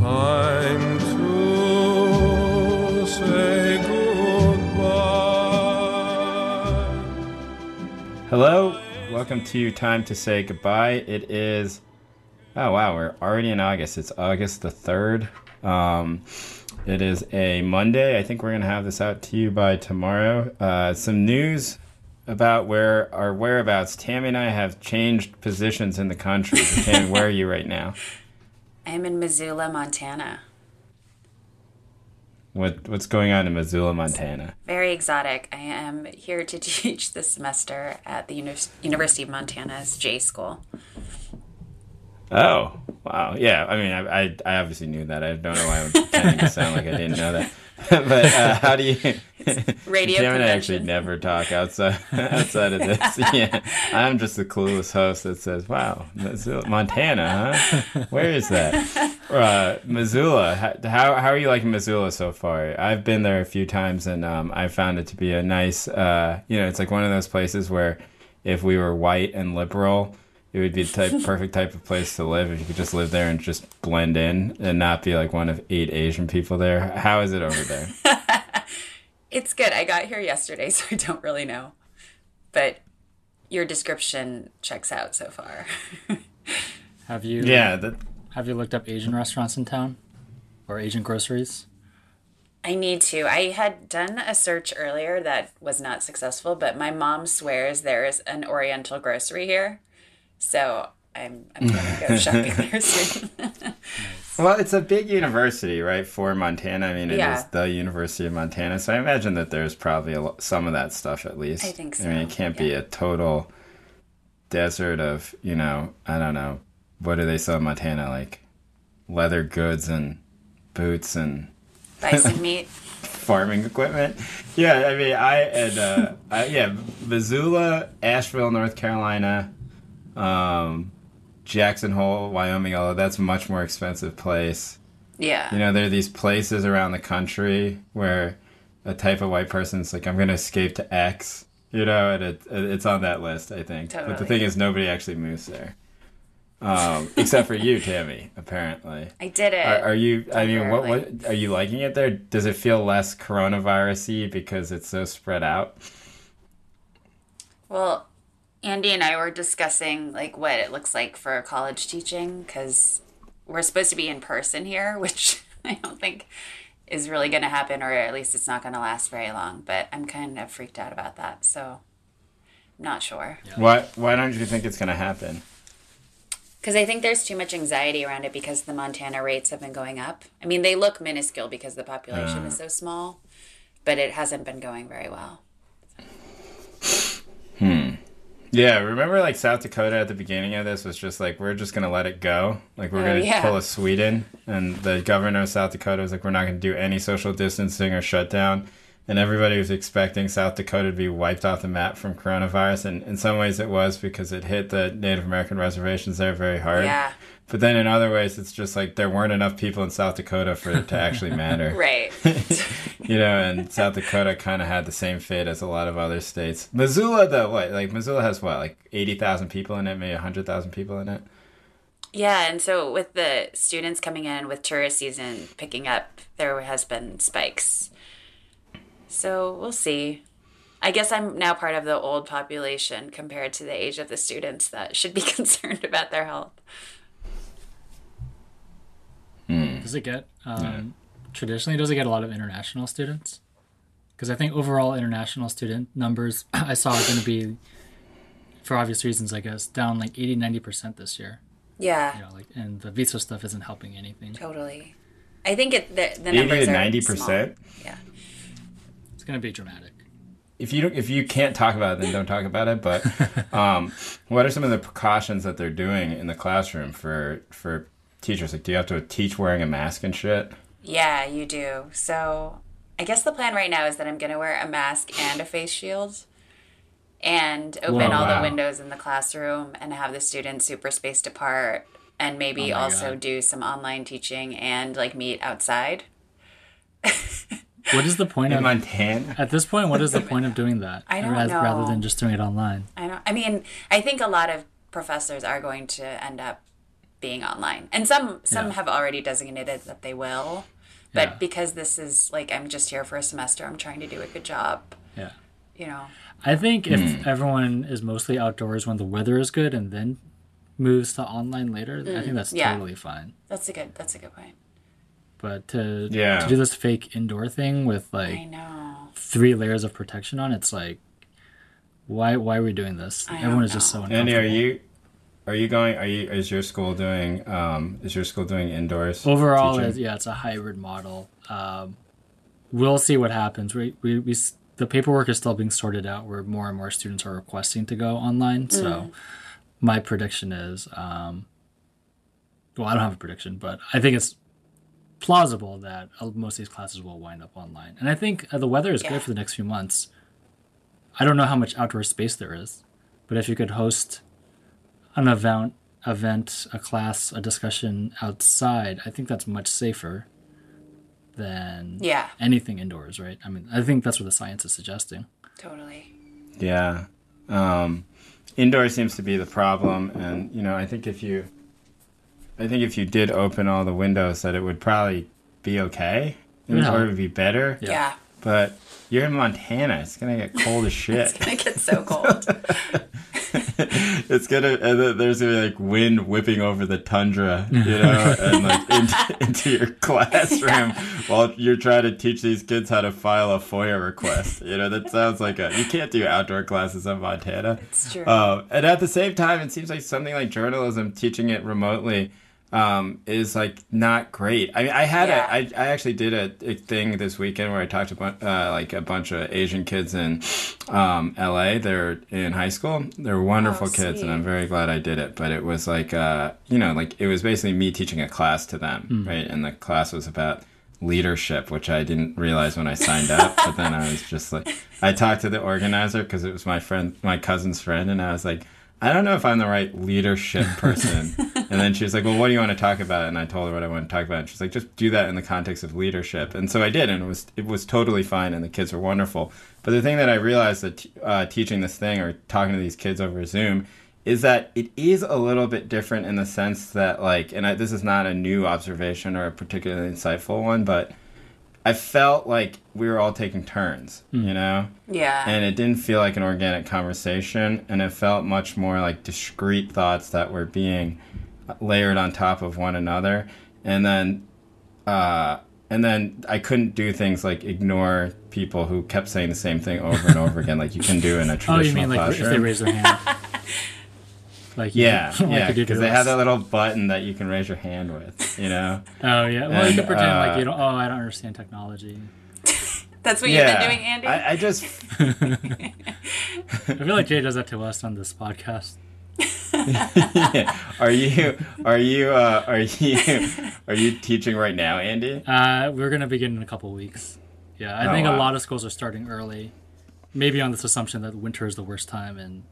Time to say goodbye. Hello, welcome to Time to Say Goodbye. It is, oh wow, we're already in August. It's August the 3rd. Um, it is a Monday. I think we're going to have this out to you by tomorrow. Uh, some news about where our whereabouts. Tammy and I have changed positions in the country. Tammy, where are you right now? I'm in Missoula, Montana. What What's going on in Missoula, Montana? Very exotic. I am here to teach this semester at the Uni- University of Montana's J School. Oh, wow. Yeah, I mean, I, I, I obviously knew that. I don't know why I'm pretending to sound like I didn't know that. but uh, how do you? Radio Tim and I actually never talk outside outside of this. Yeah, I'm just the clueless host that says, "Wow, Missoula, Montana, huh? Where is that?" Uh, Missoula. How, how how are you liking Missoula so far? I've been there a few times, and um, I found it to be a nice. Uh, you know, it's like one of those places where if we were white and liberal. It would be the type, perfect type of place to live if you could just live there and just blend in and not be like one of eight Asian people there. How is it over there? It's good. I got here yesterday, so I don't really know. But your description checks out so far. Have you Yeah, that, have you looked up Asian restaurants in town? Or Asian groceries? I need to. I had done a search earlier that was not successful, but my mom swears there is an Oriental grocery here. So I'm, I'm going to go shopping there soon. Well, it's a big university, right? For Montana, I mean, it is Yeah. the University of Montana, so I imagine that there's probably lo- some of that stuff at least. I think so. I mean, it can't be a total desert of, you know, I don't know, what do they sell in Montana? Like leather goods and boots and Bison meat. farming equipment. Yeah, I mean, I and uh, I, yeah, Missoula, Asheville, North Carolina, um, Jackson Hole, Wyoming. Although that's a much more expensive place. Yeah. You know, there are these places around the country where a type of white person's like, I'm going to escape to X. You know, and it, it's on that list, I think. Totally. But the thing is, nobody actually moves there. Um, except for you, Tammy, apparently. I did it. Are, are you? I mean, what, what are you liking it there? Does it feel less coronavirusy because it's so spread out? Well, Andy and I were discussing like what it looks like for college teaching because we're supposed to be in person here, which I don't think is really going to happen, or at least it's not going to last very long. But I'm kind of freaked out about that, so I'm not sure Why? Why don't you think it's going to happen? because I think there's too much anxiety around it because the Montana rates have been going up. I mean, they look minuscule because the population uh. is so small, but it hasn't been going very well. Yeah, remember like South Dakota at the beginning of this was just like we're just gonna let it go, like we're Oh, gonna yeah. pull a Sweden, and the governor of South Dakota was like we're not gonna do any social distancing or shutdown, and everybody was expecting South Dakota to be wiped off the map from coronavirus, and in some ways it was because it hit the Native American reservations there very hard. Yeah, But then in other ways, it's just like there weren't enough people in South Dakota for it to actually matter. right. you know, and South Dakota kind of had the same fate as a lot of other states. Missoula, though, what? Like Missoula has what? Like eighty thousand people in it, maybe hundred thousand people in it. Yeah, and so with the students coming in with tourist season picking up, there has been spikes. So we'll see. I guess I'm now part of the old population compared to the age of the students that should be concerned about their health. Does it get um, traditionally? Does it get a lot of international students? Because I think overall international student numbers I saw are going to be, for obvious reasons, I guess, down like 80, 90 percent this year. Yeah, You know, like, and the visa stuff isn't helping anything. totally. I think it the, the Eighty numbers to ninety small. percent. Yeah. It's going to be dramatic. If you don't, if you can't talk about it, then don't talk about it. But um, what are some of the precautions that they're doing in the classroom for for teachers? Like, do you have to teach wearing a mask and shit? Yeah, you do. So I guess the plan right now is that I'm going to wear a mask and a face shield and open Whoa, all wow. the windows in the classroom and have the students super spaced apart and maybe Oh also God. do some online teaching and like meet outside. What is the point In of Montana, at this point? What is the point of doing that? I don't rather, rather than just doing it online. I don't I mean, I think a lot of professors are going to end up being online. And some some Yeah. have already designated that they will. But Yeah. because this is like I'm just here for a semester, I'm trying to do a good job, Yeah. you know. I think if hmm. everyone is mostly outdoors when the weather is good and then moves to online later, I think mm, that's yeah. totally fine. That's a good that's a good point. But to Yeah. to do this fake indoor thing with I like know. three layers of protection on, it's like why why are we doing this? I Everyone is just so know. uncomfortable. Andy, are you are you going? Are you? Is your school doing? Um, is your school doing indoors? Overall, teaching? it's, yeah, it's a hybrid model. Um, we'll see what happens. We, we, we the paperwork is still being sorted out where more and more students are requesting to go online. So my prediction is, um, well, I don't have a prediction, but I think it's plausible that uh, most of these classes will wind up online. And I think uh, the weather is Yeah. good for the next few months. I don't know how much outdoor space there is, but if you could host an event, event, a class, a discussion outside, I think that's much safer than Yeah, anything indoors, right? I mean, I think that's what the science is suggesting. totally. Yeah. Um, indoor seems to be the problem, and you know, I think if you, I think if you did open all the windows, that it would probably be okay, and Yeah. or it would be better. Yeah. Yeah. But you're in Montana; it's gonna get cold as shit. It's gonna get so cold. it's gonna and there's gonna be like wind whipping over the tundra, you know, and like into, into your classroom while you're trying to teach these kids how to file a FOIA request. You know, that sounds like a you can't do outdoor classes in Montana. It's true. Um, and at the same time, it seems like something like journalism, teaching it remotely, um, is like not great. I mean, I had Yeah. a, I, I actually did a, a thing this weekend where I talked to bu- uh, like a bunch of Asian kids in um, L.A. They're in high school. They're wonderful Oh, kids, and. I'm very glad I did it. But it was like, uh, you know, like it was basically me teaching a class to them, right? And the class was about leadership, which I didn't realize when I signed up. but then I was just like, I talked to the organizer because it was my friend, my cousin's friend, and I was like, I don't know if I'm the right leadership person. and then she was like, Well, what do you want to talk about? And I told her what I want to talk about. And she's like, Just do that in the context of leadership. And so I did, and it was it was totally fine, and the kids were wonderful. But the thing that I realized that uh, teaching this thing or talking to these kids over Zoom is that it is a little bit different in the sense that like, and I, this is not a new observation or a particularly insightful one, but I felt like we were all taking turns, you know yeah. and it didn't feel like an organic conversation and it felt much more like discrete thoughts that were being layered on top of one another and then uh and then I couldn't do things like ignore people who kept saying the same thing over and over again, like you can do in a traditional. Oh, traditional you mean like if they raise their hand? like you- yeah, like yeah, because to they have that little button that you can raise your hand with, you know. Oh yeah. Well, you can pretend uh, like you don't. Oh, I don't understand technology. That's what yeah, you've been doing, Andy. I, I just I feel like Jay does that to us on this podcast. are you are you uh, are you are you teaching right now, Andy? Uh, we're gonna begin in a couple weeks. Yeah, I Oh, think a lot of schools are starting early, maybe on this assumption that winter is the worst time, and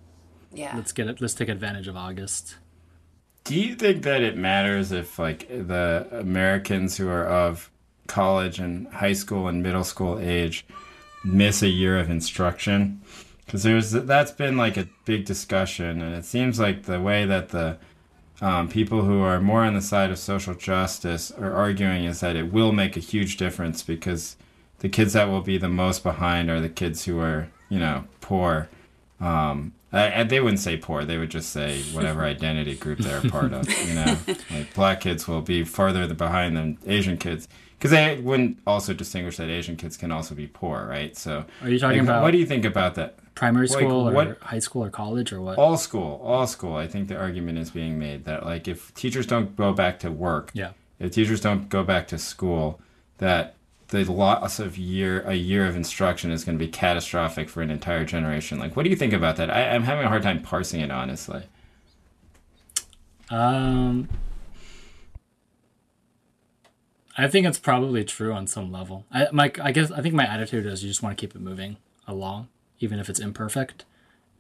yeah. let's get it. Let's take advantage of August. Do you think that it matters if like the Americans who are of college and high school and middle school age miss a year of instruction? Because there's that's been like a big discussion, and it seems like the way that the um, people who are more on the side of social justice are arguing is that it will make a huge difference because the kids that will be the most behind are the kids who are you know poor. Um, I, I- they wouldn't say poor; they would just say whatever identity group they're a part of. You know, like black kids will be farther behind than Asian kids because they wouldn't also distinguish that Asian kids can also be poor, right? So, Are you talking like, about what do you think about that? primary like, school or what- high school or college or what? All school, all school. I think the argument is being made that like if teachers don't go back to work, yeah. if teachers don't go back to school, that the loss of year a year of instruction is going to be catastrophic for an entire generation. Like, what do you think about that? I, I'm having a hard time parsing it honestly. Um, I think it's probably true on some level. I my I guess I think my attitude is you just want to keep it moving along, even if it's imperfect,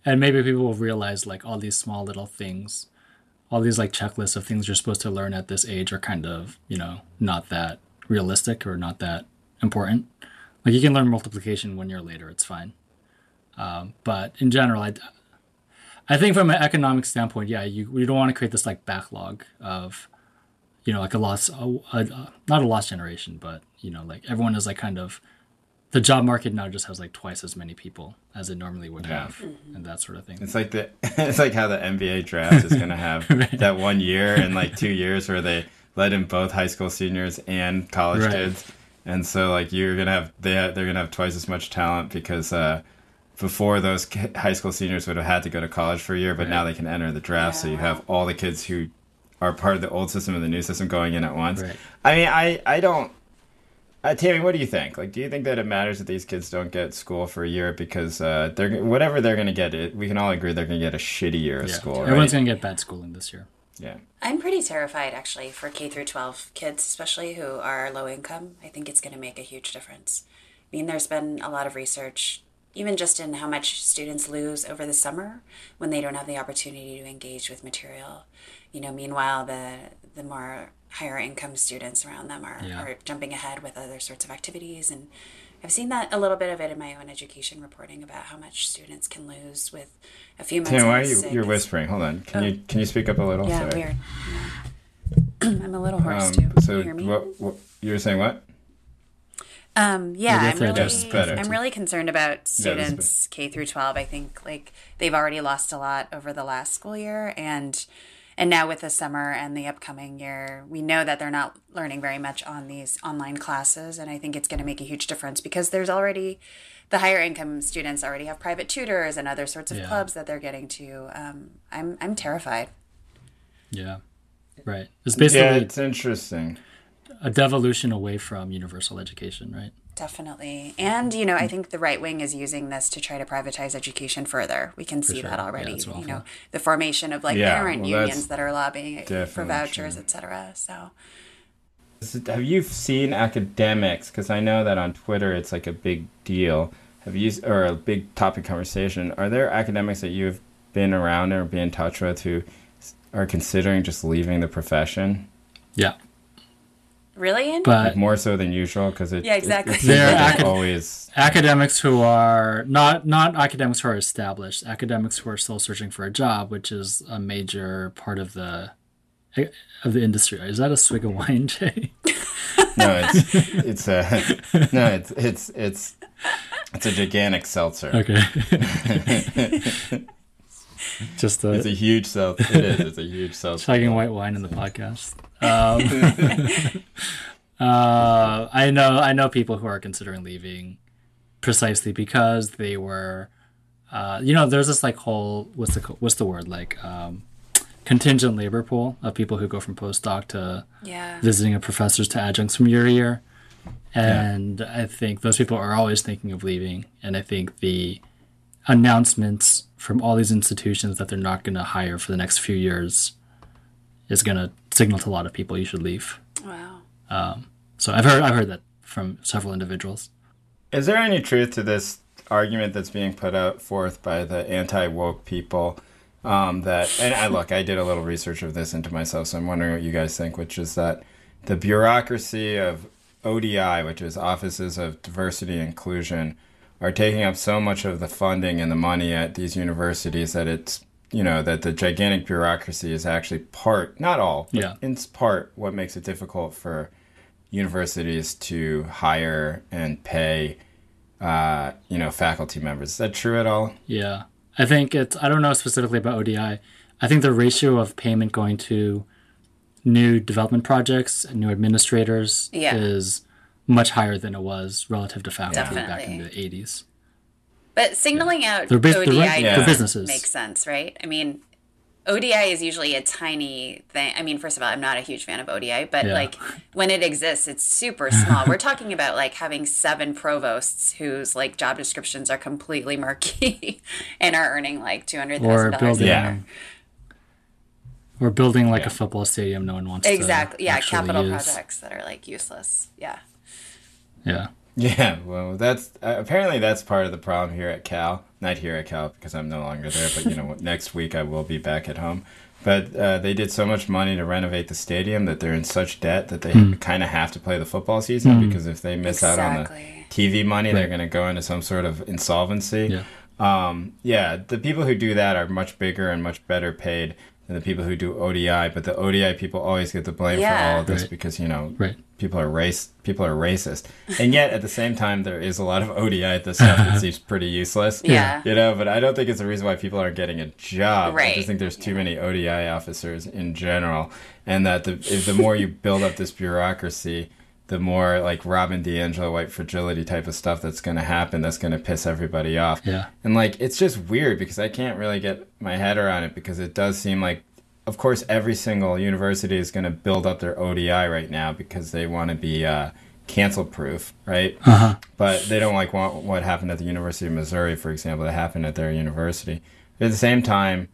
and maybe people will realize like all these small little things, all these like checklists of things you're supposed to learn at this age are kind of you know not that realistic or not that important. Like you can learn multiplication one year later, it's fine. Um, but in general, I I think from an economic standpoint, yeah, you we don't want to create this like backlog of, you know, like a loss, a, a, not a lost generation, but you know, like everyone is like kind of, the job market now just has like twice as many people as it normally would Yeah. have, and that sort of thing. It's like the it's like how the NBA draft is gonna have that one year and like two years where they let in both high school seniors and college Right. kids, and so like you're gonna have they they're gonna have twice as much talent because uh, before those high school seniors would have had to go to college for a year, but now they can enter the draft, so you have all the kids who are part of the old system and the new system going in at once. Right. I mean, I I don't. Uh, Tammy, what do you think? Like, do you think that it matters that these kids don't get school for a year because uh, they're whatever they're going to get? It we can all agree they're going to get a shitty year of Yeah. school, Everyone's right? gonna get bad schooling this year. Yeah, I'm pretty terrified actually for K through 12 kids, especially who are low income. I think it's going to make a huge difference. I mean, there's been a lot of research, even just in how much students lose over the summer when they don't have the opportunity to engage with material. You know, meanwhile, the the more higher income students around them are, Yeah. are jumping ahead with other sorts of activities and I've seen that a little bit of it in my own education reporting about how much students can lose with a few months. Tammy, why are you sick. you're whispering? Hold on, can you can you speak up a little? Oh. Yeah, Sorry. weird. Yeah. I'm a little hoarse too. Um, Can so you hear me? what, what you were saying? What? Um, yeah, I'm really. I'm really concerned about students K through 12. I think like they've already lost a lot over the last school year, and and now with the summer and the upcoming year, we know that they're not learning very much on these online classes, and I think it's going to make a huge difference because there's already the higher income students already have private tutors and other sorts of Yeah. clubs that they're getting to. Um, I'm I'm terrified. Yeah, right. It's Yeah, basically it's interesting. a devolution away from universal education, right? Definitely. And, you know, I think the right wing is using this to try to privatize education further. We can see sure. that already. it's you know, the formation of like Yeah, parent well, unions that are lobbying for vouchers, true. et cetera. So, Have you seen academics? Because I know that on Twitter it's like a big deal. Have you or a big topic conversation? Are there academics that you've been around or been in touch with who are considering just leaving the profession? Yeah, really? Andy? but Like more so than usual because it Yeah, exactly. It, it They're like acad- always academics who are not not academics who are established, academics who are still searching for a job, which is a major part of the eh, of the industry. Is that a swig of wine, Jay? no, it's it's a no, it's it's it's it's a gigantic seltzer. Okay. Just a, It's a a huge seltzer. It is. It's a huge seltzer. chugging white wine in the podcast. Um, uh, I know I know people who are considering leaving precisely because they were, uh, you know, there's this like whole what's the what's the word like um, contingent labor pool of people who go from postdoc to yeah. visiting a professors to adjuncts from year to year. And I think those people are always thinking of leaving. And I think the announcements from all these institutions that they're not going to hire for the next few years is going to signal to a lot of people you should leave. Wow. So I've heard I've heard that from several individuals. Is there any truth to this argument that's being put out forth by the anti woke people? Um, that and I look, I did a little research of this into myself, so I'm wondering what you guys think, which is that the bureaucracy of ODI, which is Offices of Diversity and Inclusion, are taking up so much of the funding and the money at these universities that it's you know that the gigantic bureaucracy is actually part, not all, but Yeah. in part what makes it difficult for universities to hire and pay uh, you know faculty members. Is that true at all? Yeah. I think it's I don't know specifically about ODI. I think the ratio of payment going to new development projects and new administrators Yeah. is much higher than it was relative to faculty back in the 80s. But signaling out They're, bas- ODI they're, run- Yeah. they're businesses. makes sense, right? I mean, ODI is usually a tiny thing. I mean, first of all, I'm not a huge fan of ODI, but Yeah. like when it exists, it's super small. We're talking about like having seven provosts whose like job descriptions are completely murky and are earning like two hundred or dollars a building, Yeah. year. or building like Yeah. a football stadium no one wants Exactly. to Yeah, actually capital use. projects that are like useless. Yeah. Yeah. Yeah, well, that's uh, apparently that's part of the problem here at Cal. Not here at Cal because I'm no longer there, but you know, next week I will be back at home. But uh, they did so much money to renovate the stadium that they're in such debt that they Hmm. kind of have to play the football season because if they miss out on the TV money, they're going to go into some sort of insolvency. Yeah. um, yeah, the people who do that are much bigger and much better paid than the people who do ODI. But the ODI people always get the blame for all of this Right. because you know Right. people are race people are racist, and yet at the same time there is a lot of ODI at this stuff that uh-huh. seems pretty useless. Yeah. You know, but I don't think it's the reason why people aren't getting a job. I Right. just think there's too many ODI officers in general, and that the if the more you build up this bureaucracy, the more like Robin DiAngelo white fragility type of stuff that's going to happen. That's going to piss everybody off. Yeah. And like it's just weird because I can't really get my head around it because it does seem like of course every single university is going to build up their ODI right now because they want to be uh, cancel proof, right? Uh-huh. But they don't like want what happened at the University of Missouri, for example, that happened at their university. But at the same time,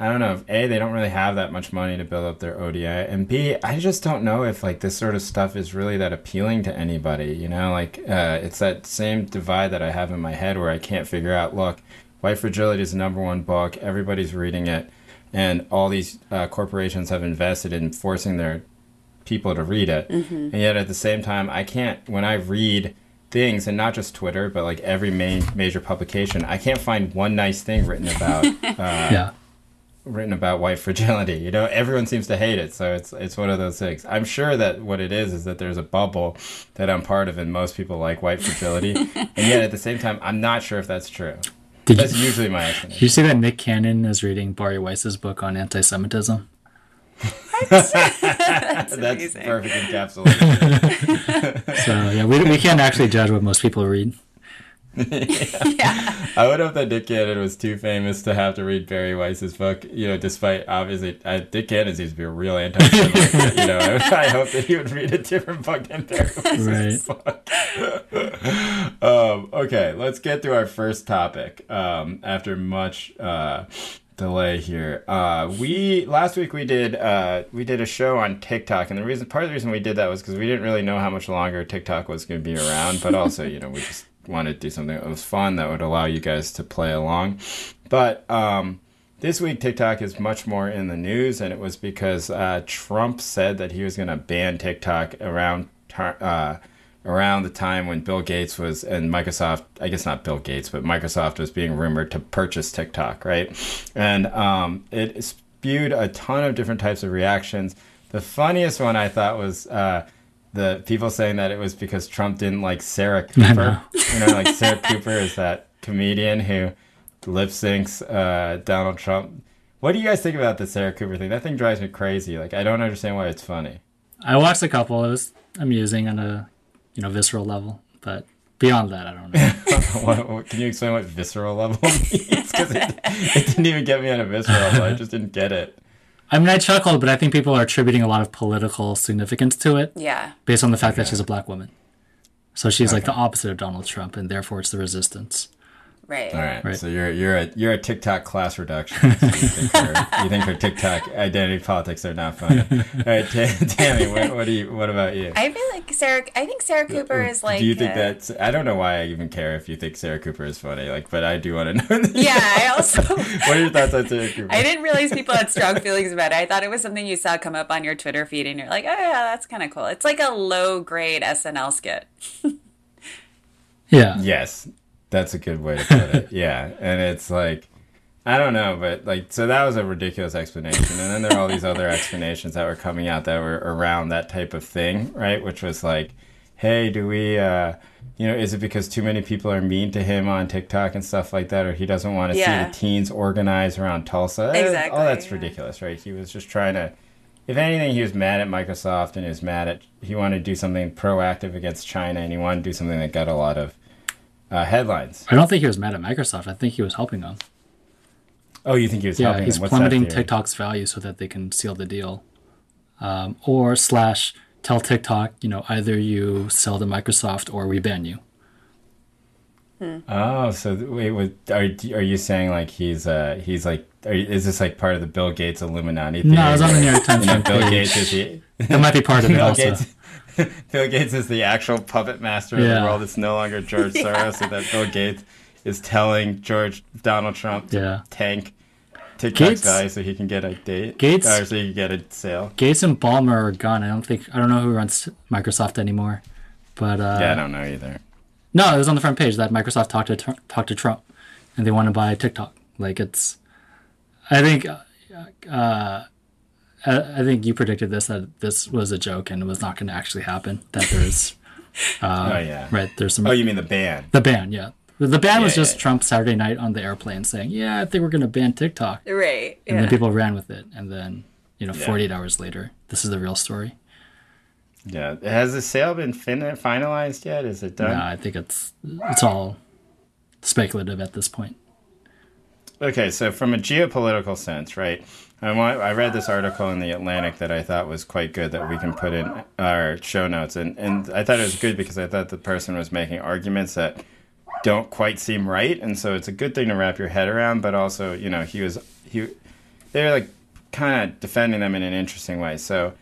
I don't know if A, they don't really have that much money to build up their ODI, and B, I just don't know if like this sort of stuff is really that appealing to anybody. You know, like uh, it's that same divide that I have in my head where I can't figure out. Look, White Fragility is the number one book. Everybody's reading it, and all these uh, corporations have invested in forcing their people to read it, and yet at the same time, I can't. When I read things, and not just Twitter, but like every main major publication, I can't find one nice thing written about. Uh, yeah. Written about white fragility. You know, everyone seems to hate it, so it's it's one of those things. I'm sure that what it is is that there's a bubble that I'm part of, and most people like white fragility, and yet at the same time, I'm not sure if that's true. Did That's you, usually my did you see that Nick Cannon is reading Bari Weiss's book on anti-Semitism? That's amazing. perfect encapsulation. So yeah, we, we can't actually judge what most people read. yeah. I would hope that Dick Cannon was too famous to have to read Bari Weiss's book. You know, despite obviously uh, Dick Cannon seems to be a real anti-Semite. you know, I, I hope that he would read a different book than Bari Weiss's book. um, okay, let's get to our first topic. Um, after much uh, delay here, uh, we last week we did uh, we did a show on TikTok, and the reason part of the reason we did that was because we didn't really know how much longer TikTok was going to be around, but also you know we just wanted to do something that was fun that would allow you guys to play along. But um, this week, TikTok is much more in the news, and it was because uh, Trump said that he was going to ban TikTok around uh, around the time when Bill Gates was and Microsoft. I guess not Bill Gates, but Microsoft was being rumored to purchase TikTok, right? And um, it spewed a ton of different types of reactions. The funniest one I thought was. Uh, the people saying that it was because Trump didn't like Sarah Cooper. you know, like Sarah Cooper is that comedian who lip syncs uh, Donald Trump. What do you guys think about the Sarah Cooper thing? That thing drives me crazy. Like, I don't understand why it's funny. I watched a couple. It was amusing on a you know visceral level, but beyond that, I don't know. what, what- can you explain what visceral level means? Because it, it didn't even get me on a visceral level. I just didn't get it. I mean, I chuckled, but I think people are attributing a lot of political significance to it Yeah. based on the fact that she's a black woman. So she's like the opposite of Donald Trump, and therefore it's the resistance. Right. All right, Right. so you're you're a you're a TikTok class reduction. So you, think her, you think her TikTok identity politics are not funny. All right, Ta- Tammy, what, what do you? What about you? I feel like Sarah. I think Sarah Cooper is like. do you think uh, that's? I don't know why I even care if you think Sarah Cooper is funny. Like, but I do want to know. that- Yeah. I also. what are your thoughts on Sarah Cooper? I didn't realize people had strong feelings about it. I thought it was something you saw come up on your Twitter feed, and you're like, "Oh yeah, that's kind of cool." It's like a low grade SNL skit. Yeah. Yes, that's a good way to put it. Yeah, and it's like. I don't know, but like, so that was a ridiculous explanation. And then there are all these other explanations that were coming out that were around that type of thing, right? Which was like, hey, do we, uh, you know, is it because too many people are mean to him on TikTok and stuff like that, or he doesn't want to Yeah. see the teens organize around Tulsa? Eh, Exactly, All that's yeah. ridiculous, right? He was just trying to, if anything, he was mad at Microsoft and he was mad at, he wanted to do something proactive against China and he wanted to do something that got a lot of uh, headlines. I don't think he was mad at Microsoft. I think he was helping them. Oh, you think he was Yeah, helping he's them? Plummeting? TikTok's value so that they can seal the deal, um, or slash tell TikTok, you know, either you sell to Microsoft or we ban you. Oh, so wait, what, are are you saying like he's uh he's like are, is this like part of the Bill Gates Illuminati? Theory No, it was on the New York Times You know, front Bill. Gates is the That might be part of it Bill also. Gates. Bill Gates is the actual puppet master of the world. It's no longer George Soros, so that Bill Gates is telling George Donald Trump to Yeah. tank TikTok's Gates- value so he can get a date. Gates- or so he can get a sale. Gates and Ballmer are gone. I don't think I don't know who runs Microsoft anymore, but uh, yeah, I don't know either. no, it was on the front page that Microsoft talked to talked to Trump, and they want to buy TikTok. Like it's, I think, uh, I, I think you predicted this that this was a joke and it was not going to actually happen. That there's, uh, Oh yeah. right, there's some Oh, you mean the ban? the ban, yeah. The- The ban was just yeah. Trump Saturday night on the airplane saying, "Yeah, I think we're going to ban TikTok," Right. and then people ran with it, and then you know, Yeah. 48 hours later, this is the real story. Yeah. Has the sale been fin- finalized yet? Is it done? No, I think it's it's all speculative at this point. Okay, so from a geopolitical sense, right? I read this article in the Atlantic that I thought was quite good that we can put in our show notes, and and I thought it was good because I thought the person was making arguments that don't quite seem right, and so it's a good thing to wrap your head around. But also, you know, he was he they're like kind of defending them in an interesting way. So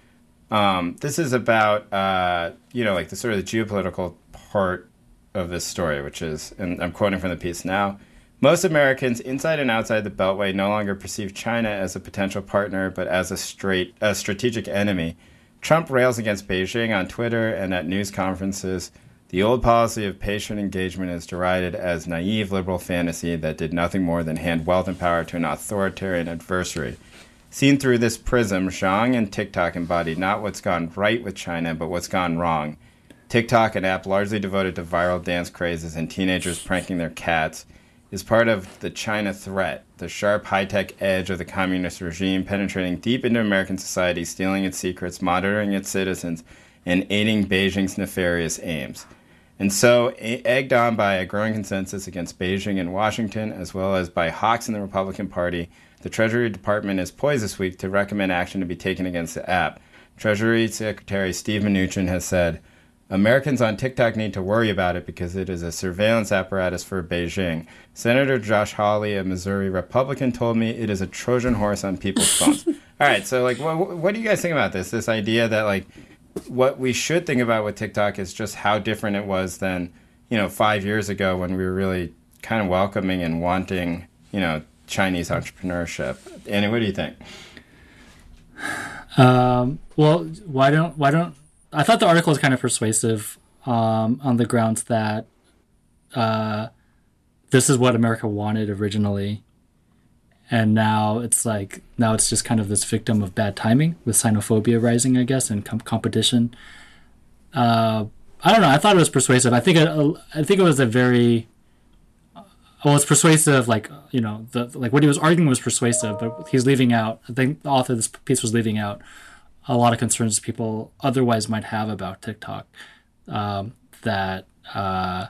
um, this is about uh, you know like the sort of the geopolitical part of this story, which is, and I'm quoting from the piece now. Most Americans inside and outside the Beltway no longer perceive China as a potential partner, but as a straight a strategic enemy. Trump rails against Beijing on Twitter and at news conferences. The old policy of patient engagement is derided as naive liberal fantasy that did nothing more than hand wealth and power to an authoritarian adversary. Seen through this prism, Zhang and TikTok embody not what's gone right with China, but what's gone wrong. TikTok, an app largely devoted to viral dance crazes and teenagers pranking their cats, is part of the China threat, the sharp high tech edge of the communist regime penetrating deep into American society, stealing its secrets, monitoring its citizens, and aiding Beijing's nefarious aims. And so, egged on by a growing consensus against Beijing and Washington, as well as by hawks in the Republican Party, the Treasury Department is poised this week to recommend action to be taken against the app. Treasury Secretary Steve Mnuchin has said, Americans on TikTok need to worry about it because it is a surveillance apparatus for Beijing. Senator Josh Hawley, a Missouri Republican, told me it is a Trojan horse on people's phones. All right, so like, what, what do you guys think about this? This idea that like, what we should think about with TikTok is just how different it was than, you know, five years ago when we were really kind of welcoming and wanting, you know, Chinese entrepreneurship. Annie, what do you think? Um, well, why don't why don't I thought the article was kind of persuasive um, on the grounds that uh, this is what America wanted originally, and now it's like now it's just kind of this victim of bad timing with xenophobia rising, I guess, and com- competition. Uh, I don't know. I thought it was persuasive. I think it, I think it was a very well, it's persuasive. Like you know, the like what he was arguing was persuasive, but he's leaving out. I think the author of this piece was leaving out a lot of concerns people otherwise might have about TikTok. Um, that uh,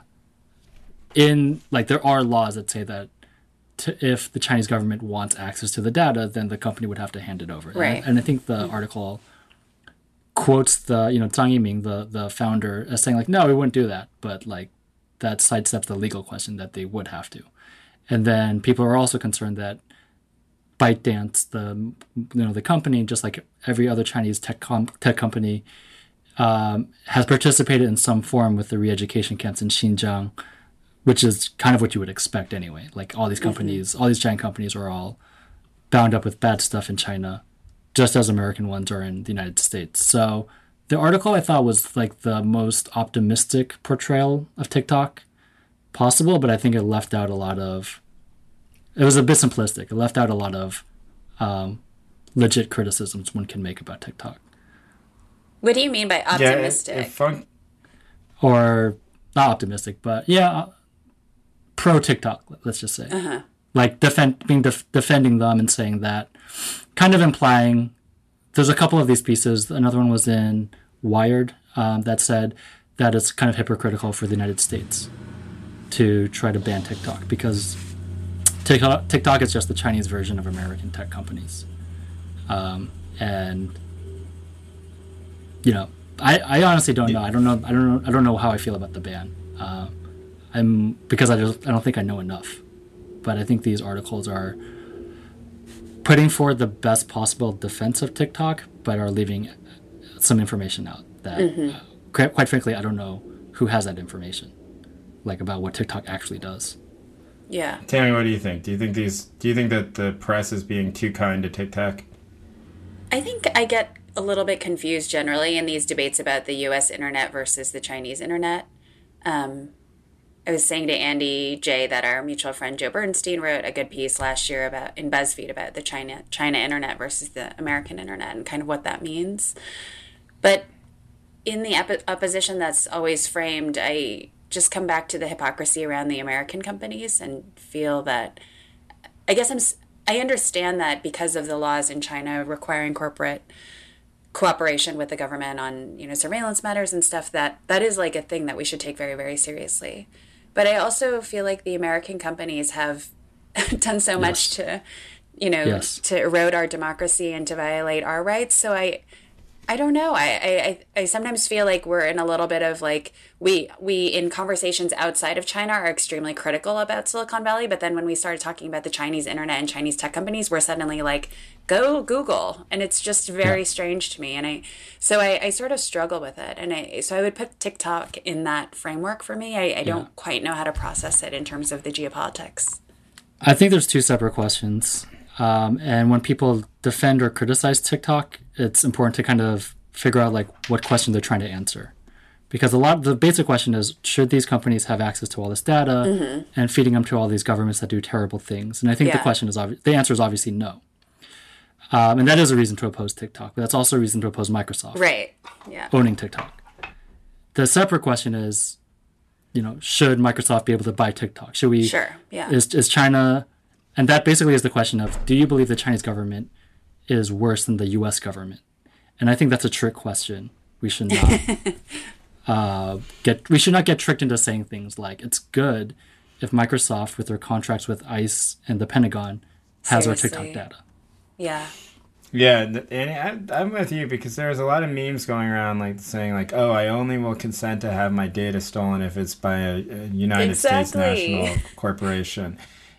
in like there are laws that say that to, if the Chinese government wants access to the data, then the company would have to hand it over. And I- Right. And, I think the article quotes the you know Zhang Yiming, the the founder, as saying like, no, we wouldn't do that, but like that sidesteps the legal question that they would have to. And then people are also concerned that ByteDance, the you know the company, just like every other Chinese tech com- tech company, um, has participated in some form with the re-education camps in Xinjiang, which is kind of what you would expect anyway. Like all these companies, all these giant companies are all bound up with bad stuff in China, just as American ones are in the United States. So the article I thought was like the most optimistic portrayal of TikTok possible, but I think it left out a lot of. It was a bit simplistic. It left out a lot of um, legit criticisms one can make about TikTok, What do you mean by optimistic? Yeah, it, it fun- or not optimistic, but yeah, uh, pro TikTok. Let's just say, like defend being def- defending them and saying that, kind of implying. There's a couple of these pieces. Another one was in Wired um, that said that it's kind of hypocritical for the United States to try to ban TikTok because TikTok, TikTok is just the Chinese version of American tech companies, um, and you know, I, I honestly don't know. I don't know. I don't know. I don't know how I feel about the ban. Uh, I'm because I just I don't think I know enough. But I think these articles are putting forward the best possible defense of TikTok, but are leaving some information out that, uh, quite, quite frankly, I don't know who has that information, like about what TikTok actually does. Yeah. Tammy, what do you think? Do you think these? Do you think that the press is being too kind to TikTok? I think I get a little bit confused generally in these debates about the US internet versus the Chinese internet. Um, I was saying to Andy J that our mutual friend Joe Bernstein wrote a good piece last year about in BuzzFeed about the China China internet versus the American internet and kind of what that means. But in the op- opposition that's always framed, I just come back to the hypocrisy around the American companies and feel that I guess I'm I understand that because of the laws in China requiring corporate cooperation with the government on you know surveillance matters and stuff that that is like a thing that we should take very very seriously. But i also feel like the american companies have done so much to you know Yes. to erode our democracy and to violate our rights. So i I don't know. I, I, I- sometimes feel like we're in a little bit of like we we in conversations outside of China are extremely critical about Silicon Valley, but then when we started talking about the Chinese internet and Chinese tech companies, we're suddenly like, go Google, and it's just very strange to me. And I so I, I sort of struggle with it, and I so I would put TikTok in that framework for me. I, I don't quite know how to process it in terms of the geopolitics. I think there's two separate questions. Um, and when people defend or criticize TikTok, it's important to kind of figure out like what question they're trying to answer. Because a lot of the basic question is should these companies have access to all this data and feeding them to all these governments that do terrible things? And I think the question is obvi- the answer is obviously no. Um, and that is a reason to oppose TikTok, but that's also a reason to oppose Microsoft Right. Yeah. owning TikTok. The separate question is, you know, should Microsoft be able to buy TikTok? Should we Sure. Yeah. is is China, and that basically is the question of do you believe the Chinese government is worse than the U.S. government? And I think that's a trick question. We should not uh, get we should not get tricked into saying things like it's good if Microsoft with their contracts with ICE and the Pentagon has our TikTok data. yeah. Yeah, and I, I'm with you because there's a lot of memes going around like saying like, "Oh, I only will consent to have my data stolen if it's by a, a United States national corporation."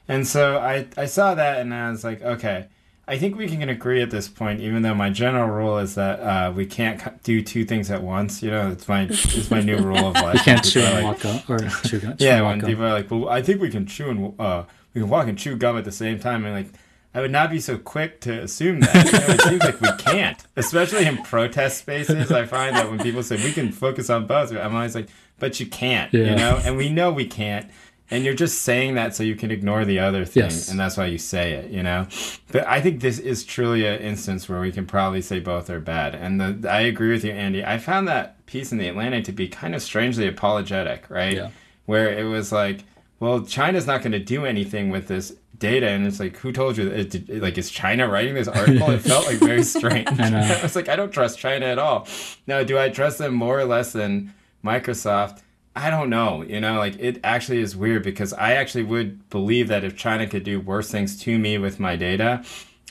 And so I I saw that and I was like, "Okay, I think we can agree at this point." Even though my general rule is that uh, we can't do two things at once. You know, it's my it's my new rule of life. You can't chew and like, walk gum or chew yeah, when people are like, "Well, I think we can chew and uh, we can walk and chew gum at the same time," and like, I would not be so quick to assume that. You know, it seems like we can't, especially in protest spaces. I find that when people say we can focus on both, I'm always like, "But you can't," Yeah. you know, and we know we can't. And you're just saying that so you can ignore the other thing, Yes. and that's why you say it, you know. But I think this is truly an instance where we can probably say both are bad. And the, I agree with you, Andy. I found that piece in the Atlantic to be kind of strangely apologetic, right? Yeah. Where it was like, well, China's not going to do anything with this data, and it's like, who told you? That? It, like, is China writing this article? It felt like very strange. I know. I was like, I don't trust China at all. Now, do I trust them more or less than Microsoft? I don't know. You know, like it actually is weird because I actually would believe that if China could do worse things to me with my data,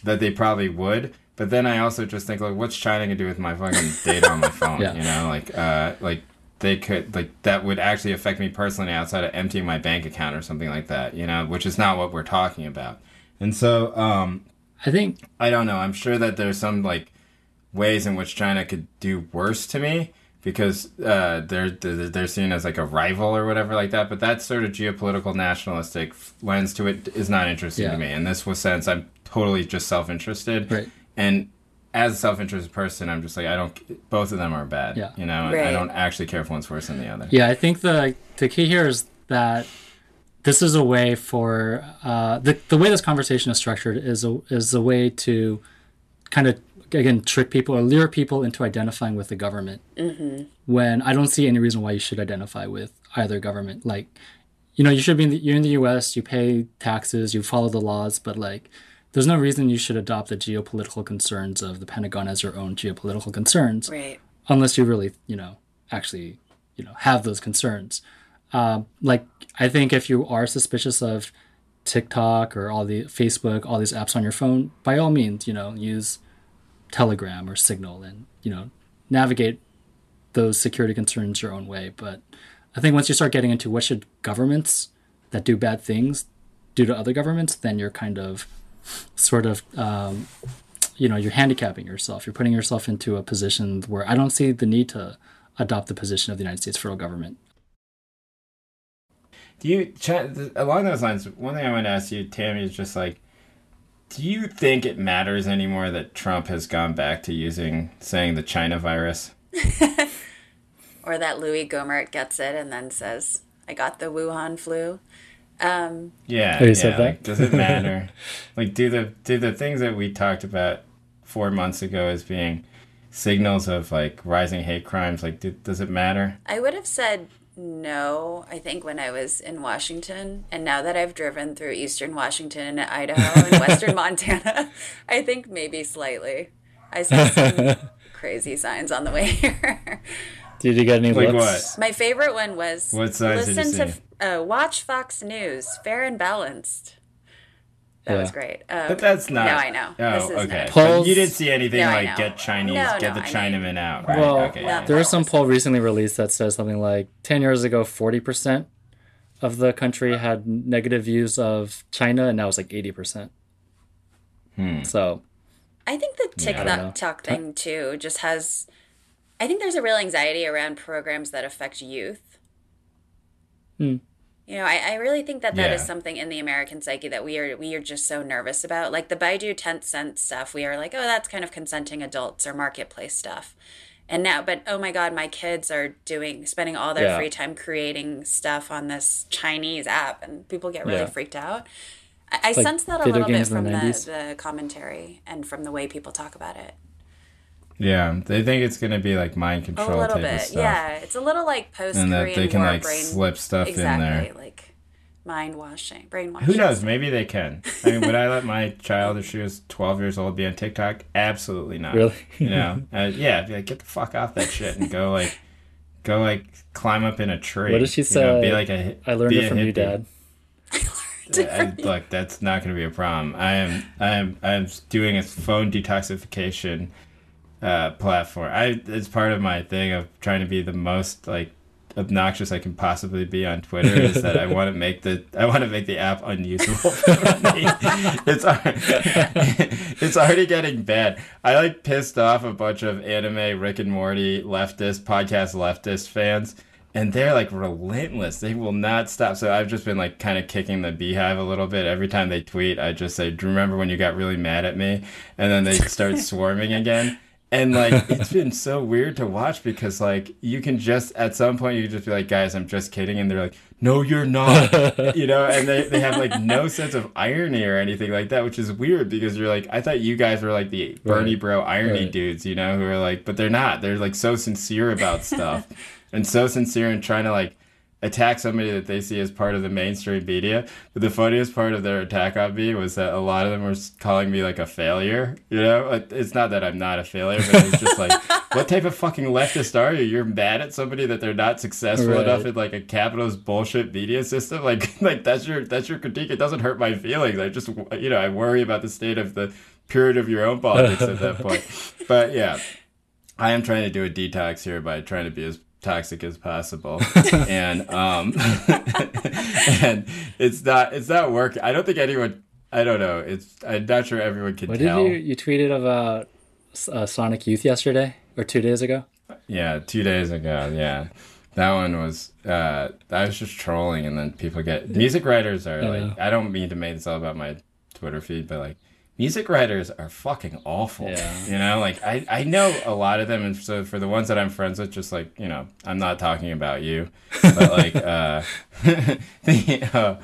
that they probably would. But then I also just think like, what's China gonna do with my fucking data on my phone? Yeah. You know, like, uh, like they could like that would actually affect me personally outside of emptying my bank account or something like that. You know, which is not what we're talking about. And so, um, I think I don't know. I'm sure that there's some like ways in which China could do worse to me because uh, they're they're they're seen as like a rival or whatever like that. But that sort of geopolitical nationalistic lens to it is not interesting Yeah. to me. In this was sense, I'm totally just self interested. Right. And as a self interested person, I'm just like I don't. Both of them are bad. Yeah. You know, and I don't actually care if one's worse than the other. Yeah, I think the the key here is that this is a way for uh, the the way this conversation is structured is a is a way to kind of again trick people or lure people into identifying with the government. Mm-hmm. When I don't see any reason why you should identify with either government. Like, you know, you should be in the, you're in the U.S. You pay taxes, you follow the laws, but like. There's no reason you should adopt the geopolitical concerns of the Pentagon as your own geopolitical concerns Right. unless you really, you know, actually, you know, have those concerns. Um, like, I think if you are suspicious of TikTok or all the Facebook, all these apps on your phone, by all means, you know, use Telegram or Signal and you know navigate those security concerns your own way. But I think once you start getting into what should governments that do bad things do to other governments, then you're kind of sort of um, you know you're handicapping yourself you're putting yourself into a position where i don't see the need to adopt the position of the united states federal government Do you along those lines? One thing I want to ask you, Tammy, is just like, do you think it matters anymore that Trump has gone back to using saying the China virus? Or that Louie Gohmert gets it and then says, I got the Wuhan flu. Um, Yeah, you yeah. said that? like, does it matter? like, do the do the things that we talked about four months ago as being signals of like rising hate crimes? Like, do, does it matter? I would have said no, I think, when I was in Washington. And now that I've driven through eastern Washington and Idaho and western Montana, I think maybe slightly. I saw some crazy signs on the way here. Did you get any Like looks? My favorite one was What signs did you listen see? to uh, watch Fox News, fair and balanced. That Yeah. was great. Um, But that's not. No, I know. Oh, This is okay. not- But you didn't see anything No, like get Chinese, No, get no, the I know. Chinamen out, right? Well, okay. No. there was some poll recently released that says something like 10 years ago, 40% of the country had negative views of China, and now it's like 80%. Hmm. So, I think the I don't. TikTok thing too just has. I think there's a real anxiety around programs that affect youth. Hmm. You know, I, I really think that that is Yeah. something in the American psyche that we are we are just so nervous about. Like the Baidu Tencent stuff, we are like, oh, that's kind of consenting adults or marketplace stuff. And now, but oh my God, my kids are doing spending all their Yeah. free time creating stuff on this Chinese app, and people get really Yeah. freaked out. I, I Like sense that a little bit from the the, the commentary and from the way people talk about it. Yeah, they think it's gonna be like mind control. A control little type of bit, stuff, yeah. It's a little like post and that they can like brain slip stuff exactly in there. like mind washing, brainwashing. Who knows? Maybe they can. I mean, would I let my child, if she was 12 years old, be on TikTok? Absolutely not. Really? You know? Uh, yeah, be like, get the fuck off that shit and go like, go like climb up in a tree. What did she You know, be say? like a. I learned it a from you. Dad. I, look, that's not going to be a problem. I am, I am, I am doing a phone detoxification uh, platform. I it's part of my thing of trying to be the most like obnoxious I can possibly be on Twitter is that I want to make the I want to make the app unusable for me. It's it's already getting bad. I like pissed off a bunch of anime Rick and Morty leftist podcast leftist fans. And they're like relentless. They will not stop. So I've just been like kind of kicking the beehive a little bit. Every time they tweet, I just say, Do you remember when you got really mad at me? And then they start swarming again. And like it's been so weird to watch because like you can just at some point you just be like, guys, I'm just kidding, and they're like, No, you're not. you know, and they, they have like no sense of irony or anything like that, which is weird because you're like, I thought you guys were like the Bernie Right. bro irony Right. dudes, you know, who are like but they're not. They're like so sincere about stuff and so sincere and trying to like attack somebody that they see as part of the mainstream media. But the funniest part of their attack on me was that a lot of them were calling me like a failure. You know, it's not that I'm not a failure, but it's just like, what type of fucking leftist are you? You're mad at somebody that they're not successful Right. enough in like a capitalist bullshit media system. Like, like that's your that's your critique. It doesn't hurt my feelings. I just you know I worry about the state of the period of your own politics at that point. But yeah. I am trying to do a detox here by trying to be as toxic as possible, and um, and it's not it's not working. I don't think anyone. I don't know. It's I'm not sure everyone can What did tell. you you tweeted about uh, Sonic Youth yesterday or two days ago? Yeah, two days ago. Yeah, that one was. Uh, I was just trolling, and then people get music writers are I like. I don't mean to make this all about my Twitter feed, but like. Music writers are fucking awful. Yeah. You know, like I, I know a lot of them, and so for the ones that I'm friends with, just like you know, I'm not talking about you, but like, uh, the, uh,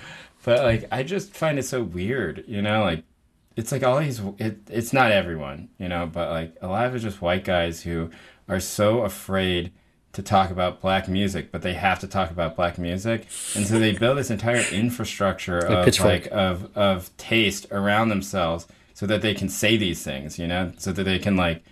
but like I just find it so weird. You know, like it's like all these it, it's not everyone you know but like a lot of it's just white guys who are so afraid to talk about black music but they have to talk about black music and so they build this entire infrastructure of like of of taste around themselves so that they can say these things you know so that they can like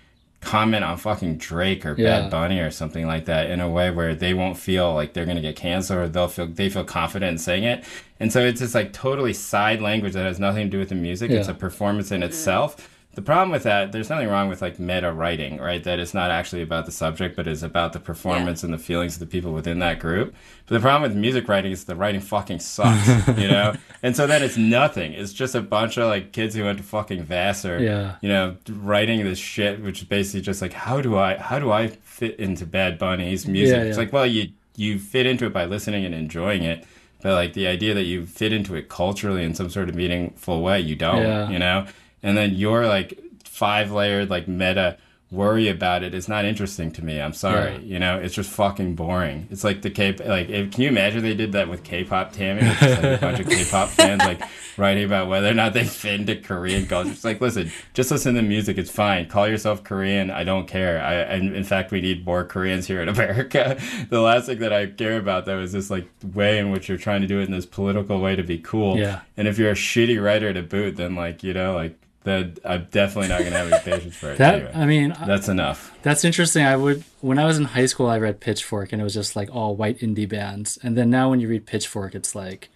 comment on fucking Drake or Yeah. Bad Bunny or something like that in a way where they won't feel like they're gonna get canceled or they'll feel they feel confident in saying it. And so it's just like totally side language that has nothing to do with the music. It's a performance in itself. The problem with that, there's nothing wrong with like meta writing, right? That it's not actually about the subject, but it's about the performance and the feelings of the people within that group. But the problem with music writing is the writing fucking sucks, you know? And so then it's nothing. It's just a bunch of like kids who went to fucking Vassar, Yeah. you know, writing this shit, which is basically just like, how do I, how do I fit into Bad Bunny's music? Yeah, It's like, well, you you fit into it by listening and enjoying it, but like the idea that you fit into it culturally in some sort of meaningful way, you don't, Yeah. you know. And then you're like five layered like meta worry about it is not interesting to me. I'm sorry. Yeah. You know, it's just fucking boring. It's like the K like if, can you imagine they did that with K-pop Tammy? Like a bunch of K-pop fans like writing about whether or not they fit into Korean culture. It's like, listen, just listen to the music. It's fine. Call yourself Korean. I don't care. I and in fact, we need more Koreans here in America. The last thing that I care about though is this like way in which you're trying to do it in this political way to be cool. Yeah. And if you're a shitty writer to boot, then like you know like. That I'm definitely not gonna have any patience for it. That anyway. I mean, I- That's enough. that's interesting. I would when I was in high school, I read Pitchfork, and it was just like all white indie bands. And then now, when you read Pitchfork, it's like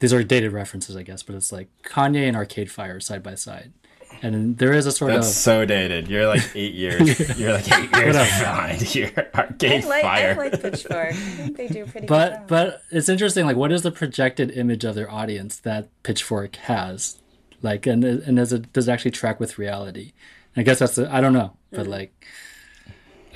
these are dated references, I guess, but it's like Kanye and Arcade Fire side by side, and there is a sort That's of so dated. You're like eight years. You're like eight years behind here. Arcade I like, Fire. I like Pitchfork. I think they do a pretty good but job. but it's interesting like what is the projected image of their audience that pitchfork has like and and does it does it actually track with reality i guess that's the, i don't know but like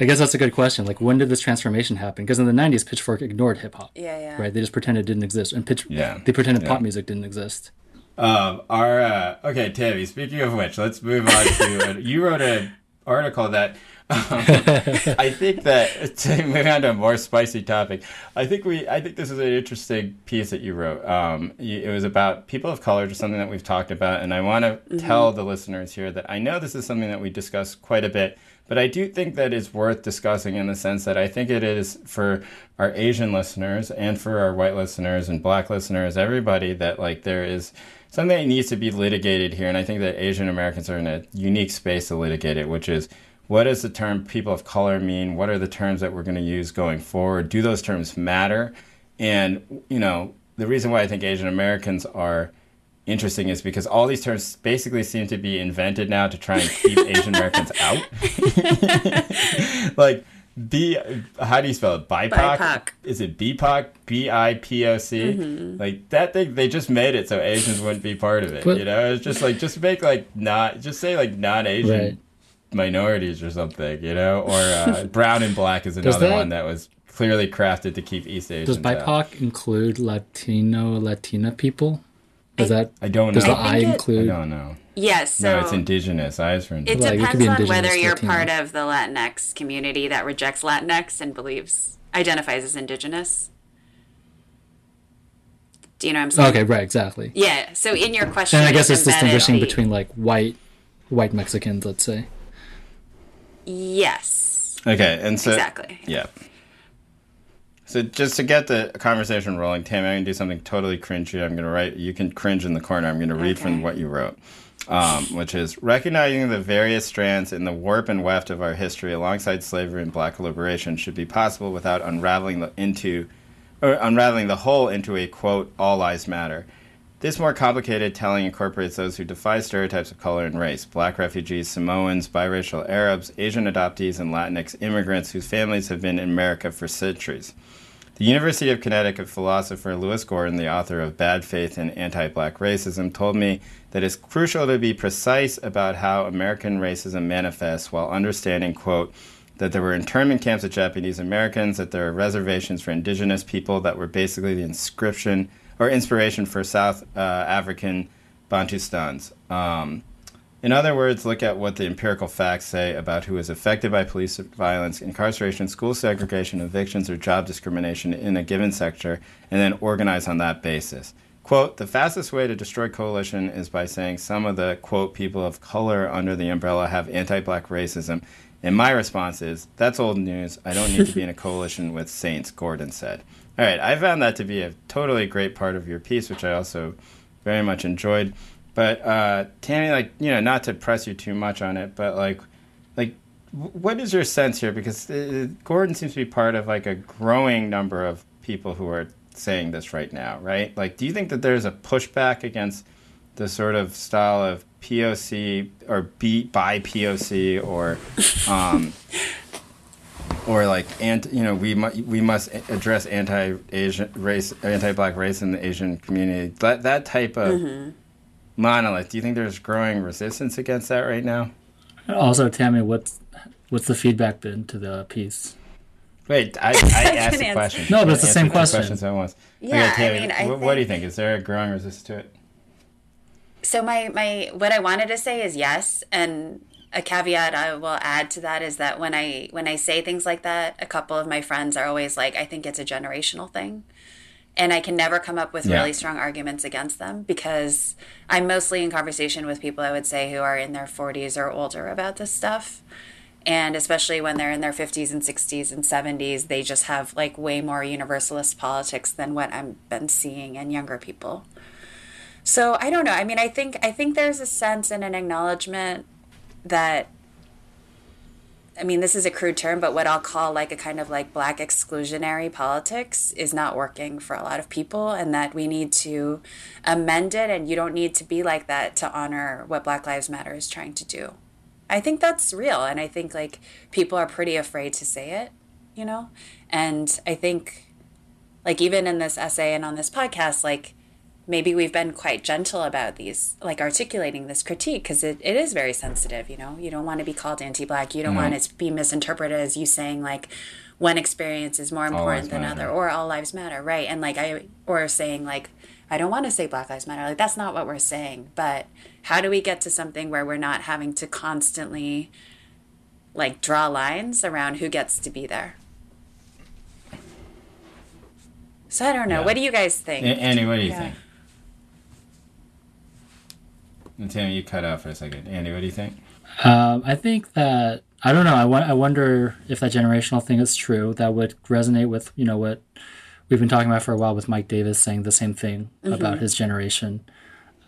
i guess that's a good question like when did this transformation happen because in the 90s pitchfork ignored hip-hop yeah, yeah. right they just pretended it didn't exist and pitch Yeah. they pretended Yeah. pop music didn't exist Um, our uh, okay, Tammy. Speaking of which, let's move on to. you wrote an article that I think that to move on to a more spicy topic. I think we. I think this is an interesting piece that you wrote. Um, it was about people of color, just something that we've talked about, and I want to tell the listeners here that I know this is something that we discuss quite a bit. But I do think that it's worth discussing in the sense that I think it is for our Asian listeners and for our white listeners and black listeners, everybody, that like there is something that needs to be litigated here. And I think that Asian Americans are in a unique space to litigate it, which is what does the term people of color mean? What are the terms that we're going to use going forward? Do those terms matter? And, you know, the reason why I think Asian Americans are interesting is because all these terms basically seem to be invented now to try and keep Asian Americans out. like B, how do you spell it? BIPOC? BIPOC. Is it BIPOC? B I P O C? Like that thing, they just made it so Asians wouldn't be part of it. But- you know, it's just like just make like not just say like non-Asian Right. Minorities or something. You know, or uh, brown and black is another that- one that was clearly crafted to keep East Asians. does out. bipoc include latino latina people does that I don't does know. the I i think it- I include don't know. Yes. So no, it's indigenous. Eyes for It indigenous. Well, you could depends be on whether you're Latino. part of the Latinx community that rejects Latinx and believes identifies as indigenous. Do you know what I'm saying? okay right exactly Yeah. So in your question, and i guess it's distinguishing the- between like white white mexicans let's say Yes. Okay, and so Exactly. Yeah. So just to get the conversation rolling, Tammy, I'm gonna do something totally cringy. I'm gonna write. You can cringe in the corner. I'm gonna read from what you wrote, um, which is recognizing the various strands in the warp and weft of our history, alongside slavery and black liberation, should be possible without unraveling the into, or unraveling the whole into a quote all lives matter. This more complicated telling incorporates those who defy stereotypes of color and race black refugees, Samoans, biracial Arabs, Asian adoptees, and Latinx immigrants whose families have been in America for centuries. The University of Connecticut philosopher Lewis Gordon, the author of Bad Faith and Anti Black Racism, told me that it's crucial to be precise about how American racism manifests while understanding, quote, that there were internment camps of Japanese Americans, that there are reservations for indigenous people that were basically the inscription or inspiration for South uh, African Bantustans. Um, in other words, look at what the empirical facts say about who is affected by police violence, incarceration, school segregation, evictions, or job discrimination in a given sector, and then organize on that basis. Quote, the fastest way to destroy coalition is by saying some of the, quote, people of color under the umbrella have anti black racism. And my response is, that's old news. I don't need to be in a coalition with saints, Gordon said. All right, I found that to be a totally great part of your piece, which I also very much enjoyed. But uh, Tammy, like you know, not to press you too much on it, but like, like, what is your sense here? Because uh, Gordon seems to be part of like a growing number of people who are saying this right now, right? Like, do you think that there's a pushback against the sort of style of POC or beat by POC or, um, or like and you know we mu- we must address anti Asian race anti black race in the Asian community that that type of mm-hmm. monolith. Do you think there's growing resistance against that right now? Also, Tammy, what's what's the feedback been to the piece? Wait, I, I asked the answer. question. No, but it's the same question. questions at once. Yeah, okay, Tammy, I mean, I wh- what do you think- think? Is there a growing resistance to it? So my my what I wanted to say is yes, and a caveat I will add to that is that when I when I say things like that, a couple of my friends are always like, "I think it's a generational thing," and I can never come up with Yeah. really strong arguments against them because I'm mostly in conversation with people I would say who are in their 40s or older about this stuff. And especially when they're in their 50s and 60s and 70s, they just have like way more universalist politics than what I've been seeing in younger people. So I don't know. I mean, I think I think there's a sense and an acknowledgement that I mean, this is a crude term, but what I'll call like a kind of like black exclusionary politics is not working for a lot of people, and that we need to amend it. And you don't need to be like that to honor what Black Lives Matter is trying to do. I think that's real, and I think like people are pretty afraid to say it, you know? And I think like even in this essay and on this podcast, like maybe we've been quite gentle about these, like articulating this critique because it, it is very sensitive, you know? You don't want to be called anti black. You don't want it to be misinterpreted as you saying, like, one experience is more important than matter. other or all lives matter, right? And like, I, or saying, like, I don't want to say Black Lives Matter. Like, that's not what we're saying. But how do we get to something where we're not having to constantly, like, draw lines around who gets to be there? So I don't know. Yeah. What do you guys think? A- Andy, what do you Yeah. think? And Tammy, you cut out for a second. Andy, what do you think? Um, I think that I don't know. I, I wonder if that generational thing is true. That would resonate with you know what we've been talking about for a while with Mike Davis saying the same thing about his generation.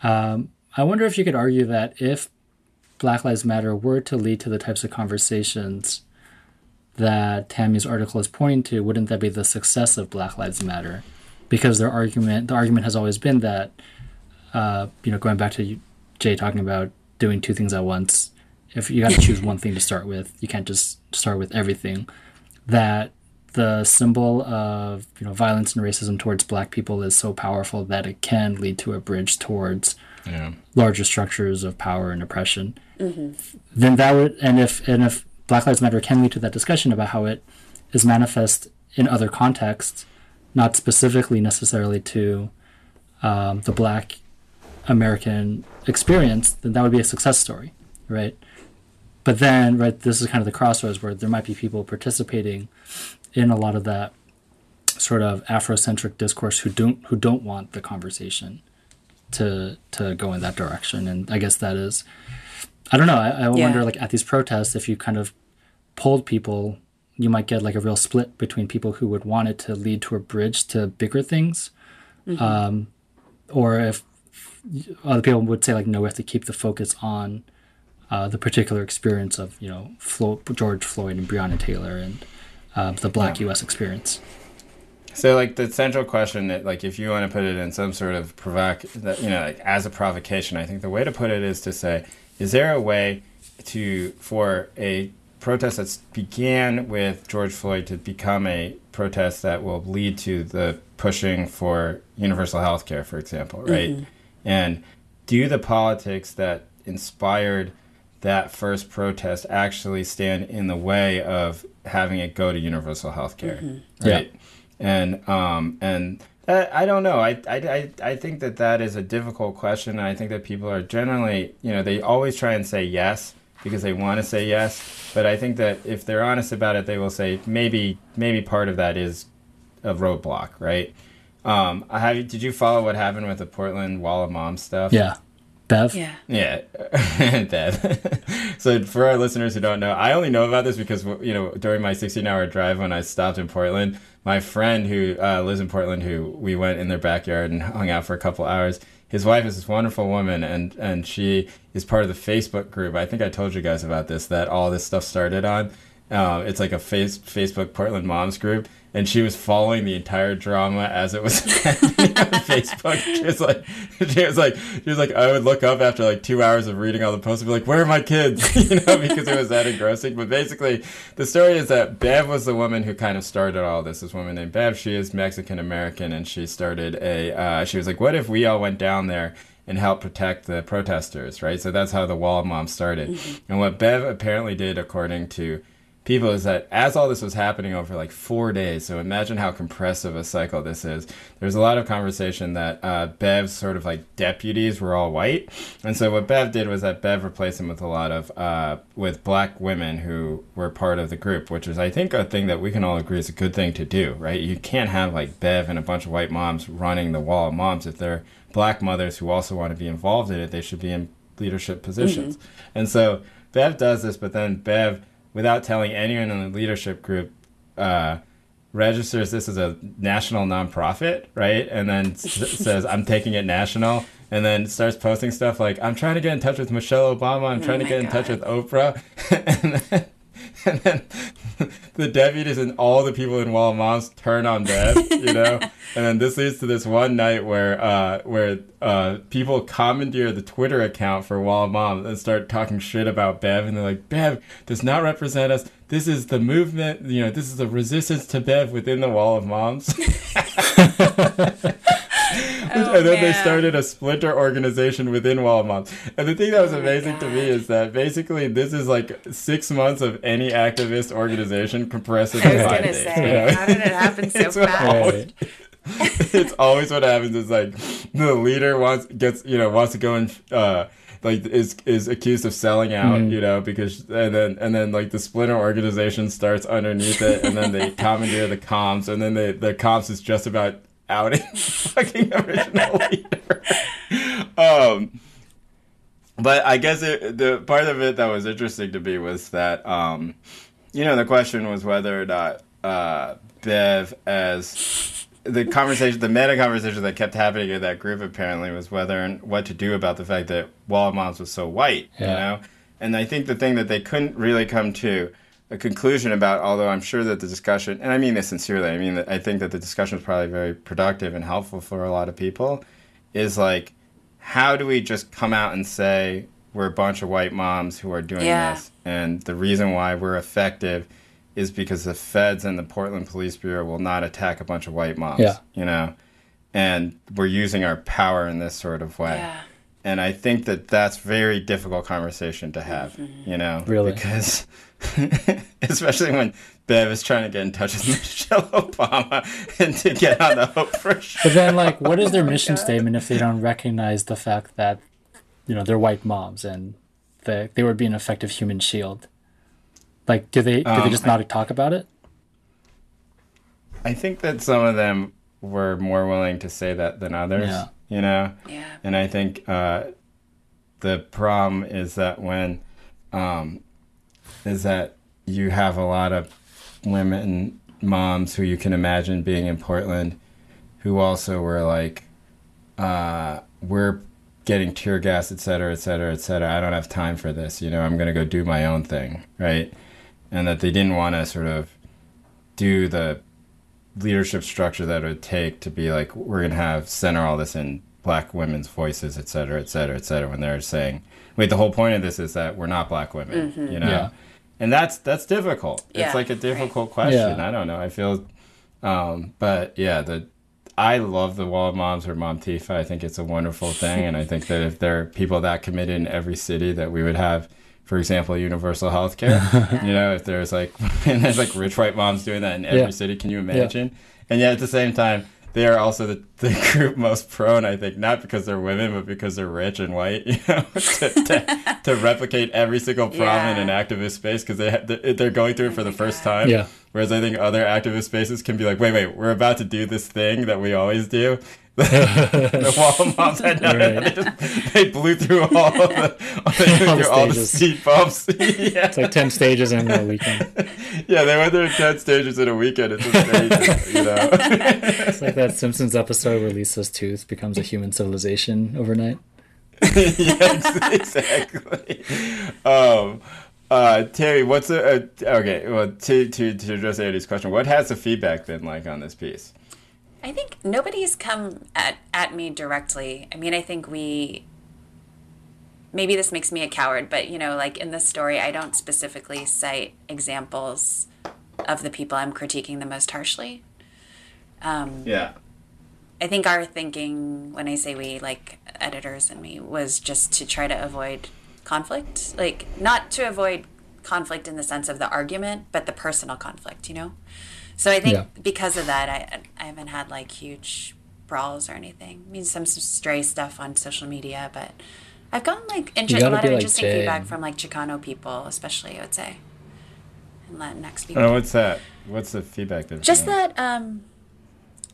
Um, I wonder if you could argue that if Black Lives Matter were to lead to the types of conversations that Tammy's article is pointing to, wouldn't that be the success of Black Lives Matter? Because their argument, the argument has always been that, uh, you know, going back to you- Jay talking about doing two things at once, if you got to choose one thing to start with, you can't just start with everything. That the symbol of you know violence and racism towards Black people is so powerful that it can lead to a bridge towards Yeah. larger structures of power and oppression. Then that would, and if and if Black Lives Matter can lead to that discussion about how it is manifest in other contexts, not specifically necessarily to um, the Black American experience, then that would be a success story, right? But then, right, this is kind of the crossroads where there might be people participating in a lot of that sort of Afrocentric discourse who don't who don't want the conversation to to go in that direction. And I guess that is, I don't know. I, I Yeah. wonder, like at these protests, if you kind of polled people, you might get like a real split between people who would want it to lead to a bridge to bigger things, um, or if other people would say like, no, we have to keep the focus on uh, the particular experience of you know Flo- George Floyd and Breonna Taylor and uh, the Black U.S. experience. So, like the central question that, like, if you want to put it in some sort of provoc, that you know, like as a provocation, I think the way to put it is to say, is there a way to for a protest that began with George Floyd to become a protest that will lead to the pushing for universal health care, for example, right? And do the politics that inspired that first protest actually stand in the way of having it go to universal health care, Yeah. right? And um and that, I don't know. I, I, I, I think that that is a difficult question. I think that people are generally, you know, they always try and say yes because they want to say yes. But I think that if they're honest about it, they will say maybe maybe part of that is a roadblock, right? Um, I have, did you follow what happened with the Portland Wall of Mom stuff? Yeah, Bev. Yeah. Yeah, that. so for our listeners who don't know, I only know about this because you know during my 16-hour drive when I stopped in Portland, my friend who uh, lives in Portland, who we went in their backyard and hung out for a couple hours. His wife is this wonderful woman, and and she is part of the Facebook group. I think I told you guys about this that all this stuff started on. Uh, it's like a face, Facebook Portland moms group, and she was following the entire drama as it was happening on Facebook. She was like, she was like, she was like, I would look up after like two hours of reading all the posts and be like, "Where are my kids?" you know, because it was that engrossing. But basically, the story is that Bev was the woman who kind of started all this. This woman named Bev. She is Mexican American, and she started a. Uh, she was like, "What if we all went down there?" and help protect the protesters, right? So that's how the Wall of Moms started. And what Bev apparently did, according to people is that as all this was happening over like four days, so imagine how compressive a cycle this is. There's a lot of conversation that uh, Bev's sort of like deputies were all white, and so what Bev did was that Bev replaced them with a lot of uh, with black women who were part of the group, which is I think a thing that we can all agree is a good thing to do, right? You can't have like Bev and a bunch of white moms running the wall of moms if they're black mothers who also want to be involved in it. They should be in leadership positions, and so Bev does this, but then Bev without telling anyone in the leadership group, uh, registers this as a national nonprofit, right? And then s- says, I'm taking it national. And then starts posting stuff like, I'm trying to get in touch with Michelle Obama. I'm trying to my get in touch with Oprah. and, then, and then the deputies and all the people in Wall of Moms turn on Bev, you know? and then this leads to this one night where uh, where uh, people commandeer the Twitter account for Wall of Moms and start talking shit about Bev. And they're like, Bev does not represent us. This is the movement, you know, this is the resistance to Bev within the Wall of Moms. Oh, and then they started a splinter organization within Walmart. And the thing that was amazing to me is that basically this is like six months of any activist organization compressed I into was five gonna days. say, you know? how did it happen so It's fast? always- it's always what happens is like the leader wants gets you know wants to go and uh like is is accused of selling out you know because and then and then like the splinter organization starts underneath it and then they commandeer the comms and then they the comms is just about outing. The fucking original leader. Um but I guess it, the part of it that was interesting to me was that, um, you know, the question was whether or not uh, Bev, as the conversation, the meta conversation that kept happening in that group apparently was whether and what to do about the fact that Wall Moms was so white, you know? And I think the thing that they couldn't really come to a conclusion about, although I'm sure that the discussion, and I mean this sincerely, I mean, that I think that the discussion was probably very productive and helpful for a lot of people, is like, how do we just come out and say we're a bunch of white moms who are doing Yeah. this and the reason why we're effective is because the feds and the Portland Police Bureau will not attack a bunch of white moms, Yeah. you know, and we're using our power in this sort of way. Yeah. And I think that that's very difficult conversation to have, you know, Really? because especially when Bev is trying to get in touch with Michelle Obama and to get on the Oprah show. But then, like, what is their mission statement if they don't recognize the fact that, you know, they're white moms and they they would be an effective human shield? Like, do they do Um, they just not talk about it? I think that some of them were more willing to say that than others. Yeah. You know, Yeah. and I think uh, the problem is that when um, is that you have a lot of women moms who you can imagine being in Portland who also were like, uh, we're getting tear gas, et cetera, et cetera, et cetera. I don't have time for this. You know, I'm going to go do my own thing, right? And that they didn't want to sort of do the leadership structure that it would take to be like, we're going to have center all this in black women's voices, et cetera, et cetera, et cetera, when they're saying, wait, the whole point of this is that we're not black women, you know? Yeah. And that's that's difficult. Yeah, it's like a right. difficult question. Yeah. I don't know. I feel um, but yeah, the I love the Wall of Moms or Mom Tifa. I think it's a wonderful thing, and I think that if there are people that committed in every city, that we would have, for example, universal health care. you know, if there's like and there's like rich white moms doing that in every Yeah. city, can you imagine? And yet at the same time, they are also the, the group most prone, I think, not because they're women, but because they're rich and white, you know, to, to, to replicate every single problem in an activist space because they ha- they're they're going through it for the first time. Yeah. Whereas I think other activist spaces can be like, wait, wait, we're about to do this thing that we always do. The moms had no, Right. they, just, they blew through all of the, they blew All the all the stages. speed bumps. yeah. It's like ten stages in a weekend. yeah, they went through 10 stages in a weekend. It's just crazy, you know? It's like that Simpsons episode where Lisa's tooth becomes a human civilization overnight. yes, exactly. Um, uh, Terry, what's a, uh, okay? Well, to to to address Andy's question, what has the feedback been like on this piece? I think nobody's come at, at me directly. I mean, I think we. Maybe this makes me a coward, but you know, like in this story, I don't specifically cite examples of the people I'm critiquing the most harshly. Um, Yeah, I think our thinking, when I say we, like editors and me, was just to try to avoid conflict. Like, not to avoid conflict in the sense of the argument, but the personal conflict, you know? So I think Yeah. because of that, I, I haven't had like huge brawls or anything. I mean, some, some stray stuff on social media, but I've gotten like inter- a lot of like interesting Jay. feedback from like Chicano people, especially, I would say, and Latinx people. Oh, what's that? What's the feedback? That Just that, um,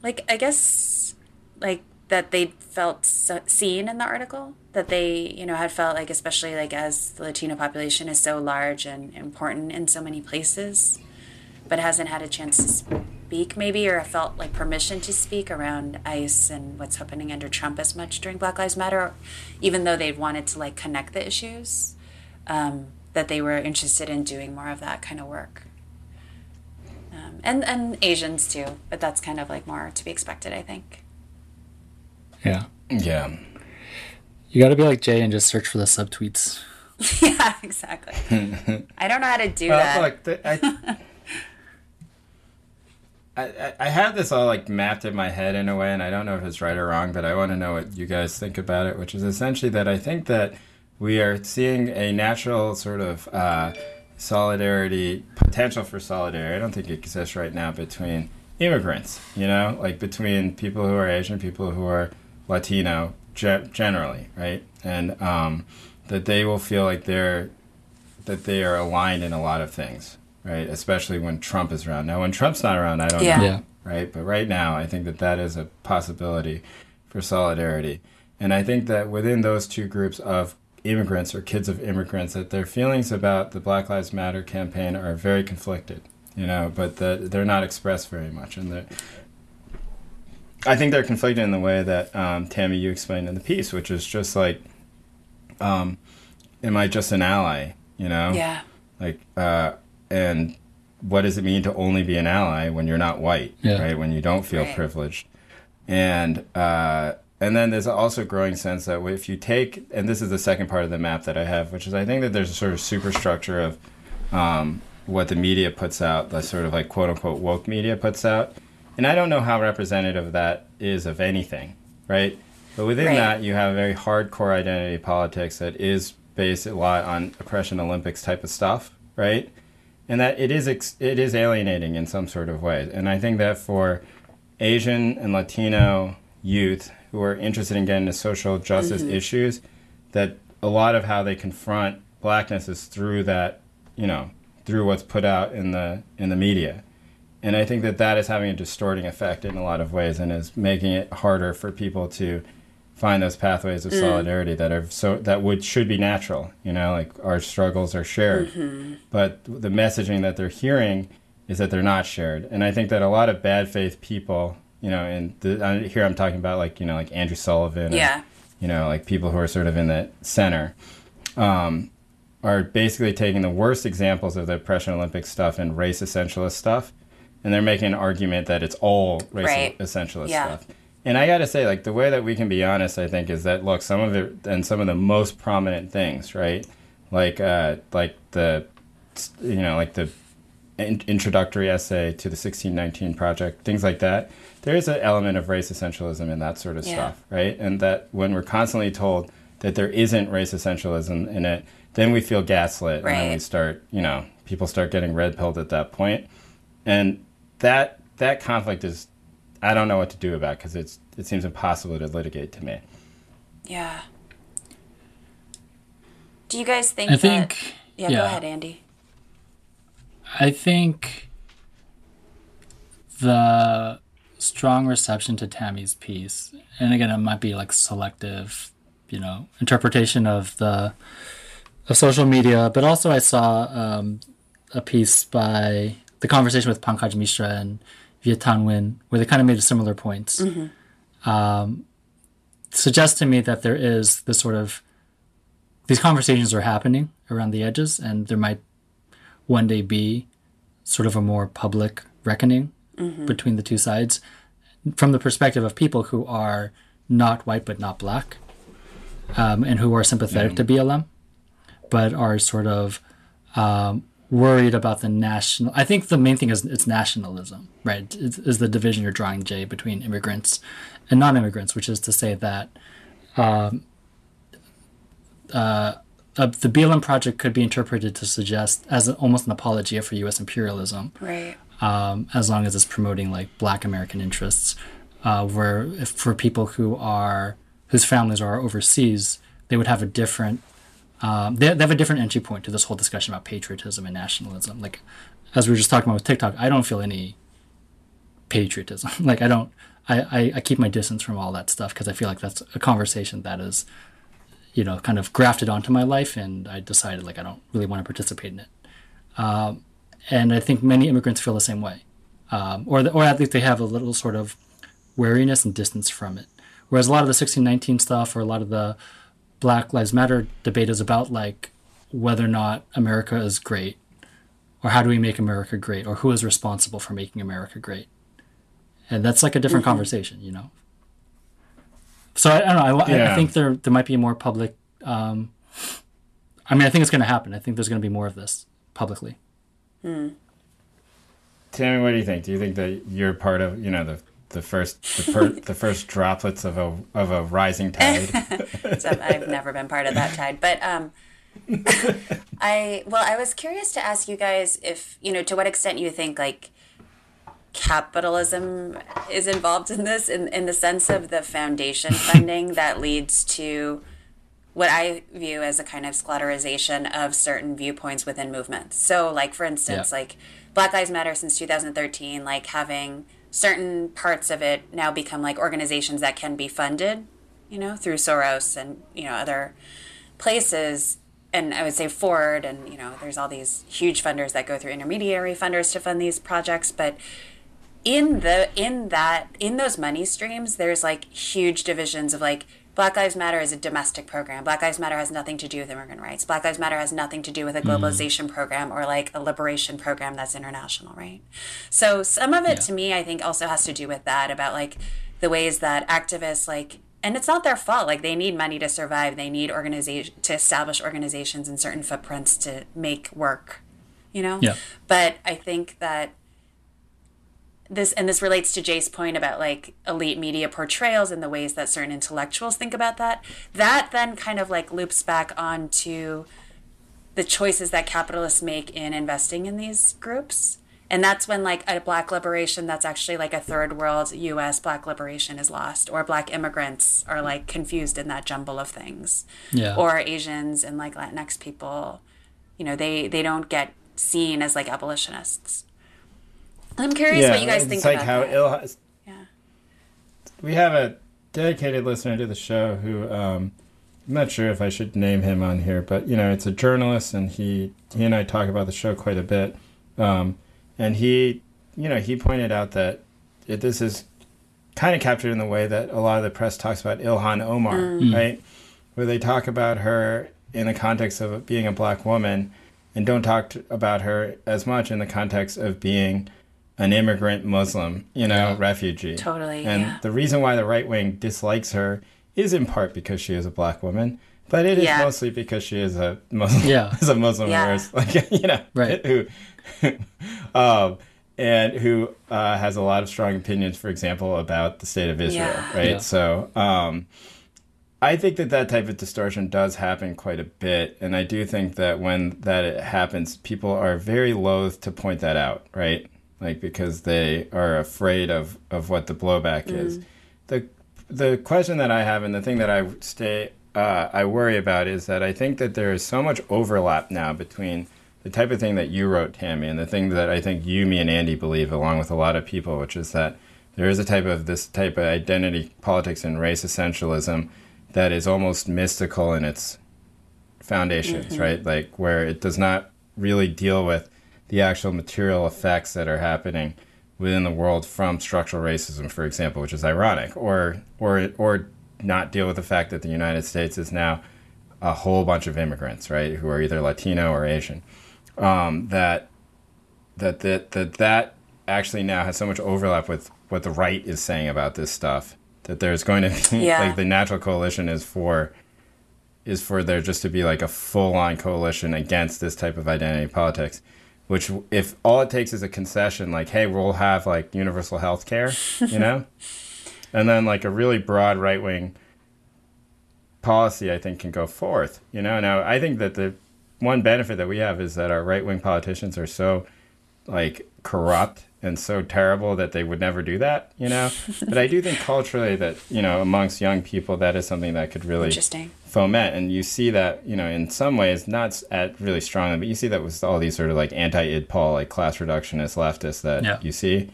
like, I guess, like, that they felt so, seen in the article, that they, you know, had felt like, especially like as the Latino population is so large and important in so many places, but hasn't had a chance to speak, maybe, or felt like permission to speak around ICE and what's happening under Trump as much during Black Lives Matter, even though they'd wanted to like connect the issues, um, that they were interested in doing more of that kind of work um, and and Asians too. But that's kind of like more to be expected, I think. Yeah. Yeah. You got to be like Jay and just search for the subtweets. yeah, exactly. I don't know how to do Well, that. look, the, I, I, I- have this all like mapped in my head in a way, and I don't know if it's right or wrong, but I want to know what you guys think about it, which is essentially that I think that we are seeing a natural sort of uh, solidarity, potential for solidarity. I don't think it exists right now between immigrants, you know, like between people who are Asian, people who are Latino, ge- generally, right? And um, that they will feel like they're that they are aligned in a lot of things, right? Especially when Trump is around. Now, when Trump's not around, I don't Yeah. know, Yeah. right? But right now, I think that that is a possibility for solidarity. And I think that within those two groups of immigrants or kids of immigrants, that their feelings about the Black Lives Matter campaign are very conflicted, you know, but that they're not expressed very much. And that I think they're conflicted in the way that um, Tammy you explained in the piece, which is just like, um, am I just an ally? You know, yeah, like, uh, and what does it mean to only be an ally when you're not white, Yeah. right? When you don't feel Right. privileged, and uh, and then there's also a growing sense that if you take, and this is the second part of the map that I have, which is I think that there's a sort of superstructure of um, what the media puts out, the sort of like quote unquote woke media puts out, and I don't know how representative that is of anything, right? But within Right. that, you have very hardcore identity politics that is based a lot on oppression Olympics type of stuff, right? And that it is ex- it is alienating in some sort of way. And I think that for Asian and Latino youth who are interested in getting to social justice mm-hmm. issues, that a lot of how they confront blackness is through that, you know, through what's put out in the in the media. And I think that that is having a distorting effect in a lot of ways and is making it harder for people to find those pathways of solidarity that are so that would should be natural you know like our struggles are shared. But the messaging that they're hearing is that they're not shared. And i think that a lot of bad faith people you know and the, here i'm talking about like you know like andrew sullivan or, yeah, you know like people who are sort of in the center um, are basically taking the worst examples of the oppression olympics stuff and race essentialist stuff and they're making an argument that it's all race Right. essentialist Yeah. stuff and I got to say, like, the way that we can be honest, I think, is that, look, some of it, and some of the most prominent things, right? Like, uh, like the, you know, like the in- introductory essay to the 1619 project, things like that. There is an element of race essentialism in that sort of Yeah. stuff, right? And that when we're constantly told that there isn't race essentialism in it, then we feel gaslit, and then we start, you know, people start getting red pilled at that point, and that that conflict is I don't know what to do about because it's it seems impossible to litigate to me. yeah. Do you guys think? I that- think. Yeah, go ahead, Andy. I think the strong reception to Tammy's piece, and again, it might be like selective, you know, interpretation of the of social media, but also I saw um, a piece by the conversation with Pankaj Mishra and Viet Thanh Nguyen, where they kind of made similar points. Um, suggests to me that there is this sort of these conversations are happening around the edges, and there might one day be sort of a more public reckoning between the two sides from the perspective of people who are not white but not black um, and who are sympathetic to BLM but are sort of um, worried about the national I think the main thing is it's nationalism right is, is the division you're drawing Jay between immigrants and non-immigrants which is to say that um, uh, uh, the BLM project could be interpreted to suggest as a, almost an apologia for U.S. imperialism, Right. um, as long as it's promoting like Black American interests. Uh, where if for people who are whose families are overseas, they would have a different um, they, they have a different entry point to this whole discussion about patriotism and nationalism. Like as we were just talking about with TikTok, I don't feel any patriotism. like I don't, I, I, I keep my distance from all that stuff because I feel like that's a conversation that is, you know, kind of grafted onto my life, and I decided like I don't really want to participate in it. Um, and I think many immigrants feel the same way, um, or the, or at least they have a little sort of wariness and distance from it. Whereas a lot of the 1619 stuff or a lot of the Black Lives Matter debate is about like whether or not America is great, or how do we make America great, or who is responsible for making America great, and that's like a different conversation, you know. So I, I don't know. I, I- I think there there might be more public. Um, I mean, I think it's going to happen. I think there's going to be more of this publicly. Tammy, what do you think? Do you think that you're part of you know the the first the, per, the first droplets of a of a rising tide? So I've never been part of that tide, but um, I well, I was curious to ask you guys if you know to what extent you think like capitalism is involved in this, in in the sense of the foundation funding that leads to what I view as a kind of sclerorization of certain viewpoints within movements. So, like for instance, Yeah. like Black Lives Matter since 2013, like having certain parts of it now become like organizations that can be funded, you know, through Soros and you know other places. And I would say Ford, and you know, there's all these huge funders that go through intermediary funders to fund these projects, but in the in that in those money streams there's like huge divisions of like black lives matter is a domestic program. Black lives matter has nothing to do with immigrant rights. Black lives matter has nothing to do with a mm-hmm. globalization program or like a liberation program that's international right? So some of it Yeah. to me i think also has to do with that about like the ways that activists like and it's not their fault. Like they need money to survive. They need organization to establish organizations in certain footprints to make work you know? Yeah. but i think that this and this relates to Jay's point about like elite media portrayals and the ways that certain intellectuals think about that. That then kind of like loops back onto the choices that capitalists make in investing in these groups. And that's when like a black liberation that's actually like a third world US black liberation is lost or black immigrants are like confused in that jumble of things. Yeah. Or Asians and like Latinx people, you know, they they don't get seen as like abolitionists. I'm curious what you guys it's think like about how that. ill. Yeah. We have a dedicated listener to the show who um, I'm not sure if I should name him on here, but you know, it's a journalist, and he he and I talk about the show quite a bit. Um, and he, you know, he pointed out that it, this is kind of captured in the way that a lot of the press talks about Ilhan Omar, Mm. right? Where they talk about her in the context of being a black woman, and don't talk t- about her as much in the context of being an immigrant Muslim, you know, Yeah. refugee. Totally, And yeah. the reason why the right wing dislikes her is in part because she is a black woman, but it is Yeah. mostly because she is a Muslim. Yeah. is a Muslim, Yeah. whereas, like you know, Right. who, um, and who uh, has a lot of strong opinions, for example, about the state of Israel, Yeah. right? Yeah. So, um, I think that that type of distortion does happen quite a bit, and I do think that when that happens, people are very loath to point that out, right? Like because they are afraid of of what the blowback is. the The question that I have, and the thing that I stay uh, I worry about, is that I think that there is so much overlap now between the type of thing that you wrote, Tammy, and the thing that I think you, me, and Andy believe, along with a lot of people, which is that there is a type of this type of identity politics and race essentialism that is almost mystical in its foundations, right? Like where it does not really deal with the actual material effects that are happening within the world from structural racism, for example, which is ironic, or or or not deal with the fact that the United States is now a whole bunch of immigrants, right, who are either Latino or Asian. Um, that that that that that actually now has so much overlap with what the right is saying about this stuff that there's going to be Yeah. like the natural coalition is for is for there just to be like a full on coalition against this type of identity politics. Which, if all it takes is a concession, like, hey, we'll have like universal health care, you know? and then like a really broad right wing policy I think can go forth. You know, now I think that the one benefit that we have is that our right wing politicians are so like corrupt and so terrible that they would never do that, you know? but I do think culturally that, you know, amongst young people that is something that could really Interesting. Foment and you see that, you know, in some ways not at really strongly, but you see that with all these sort of like anti-idpol like class reductionist leftists that Yeah. you see.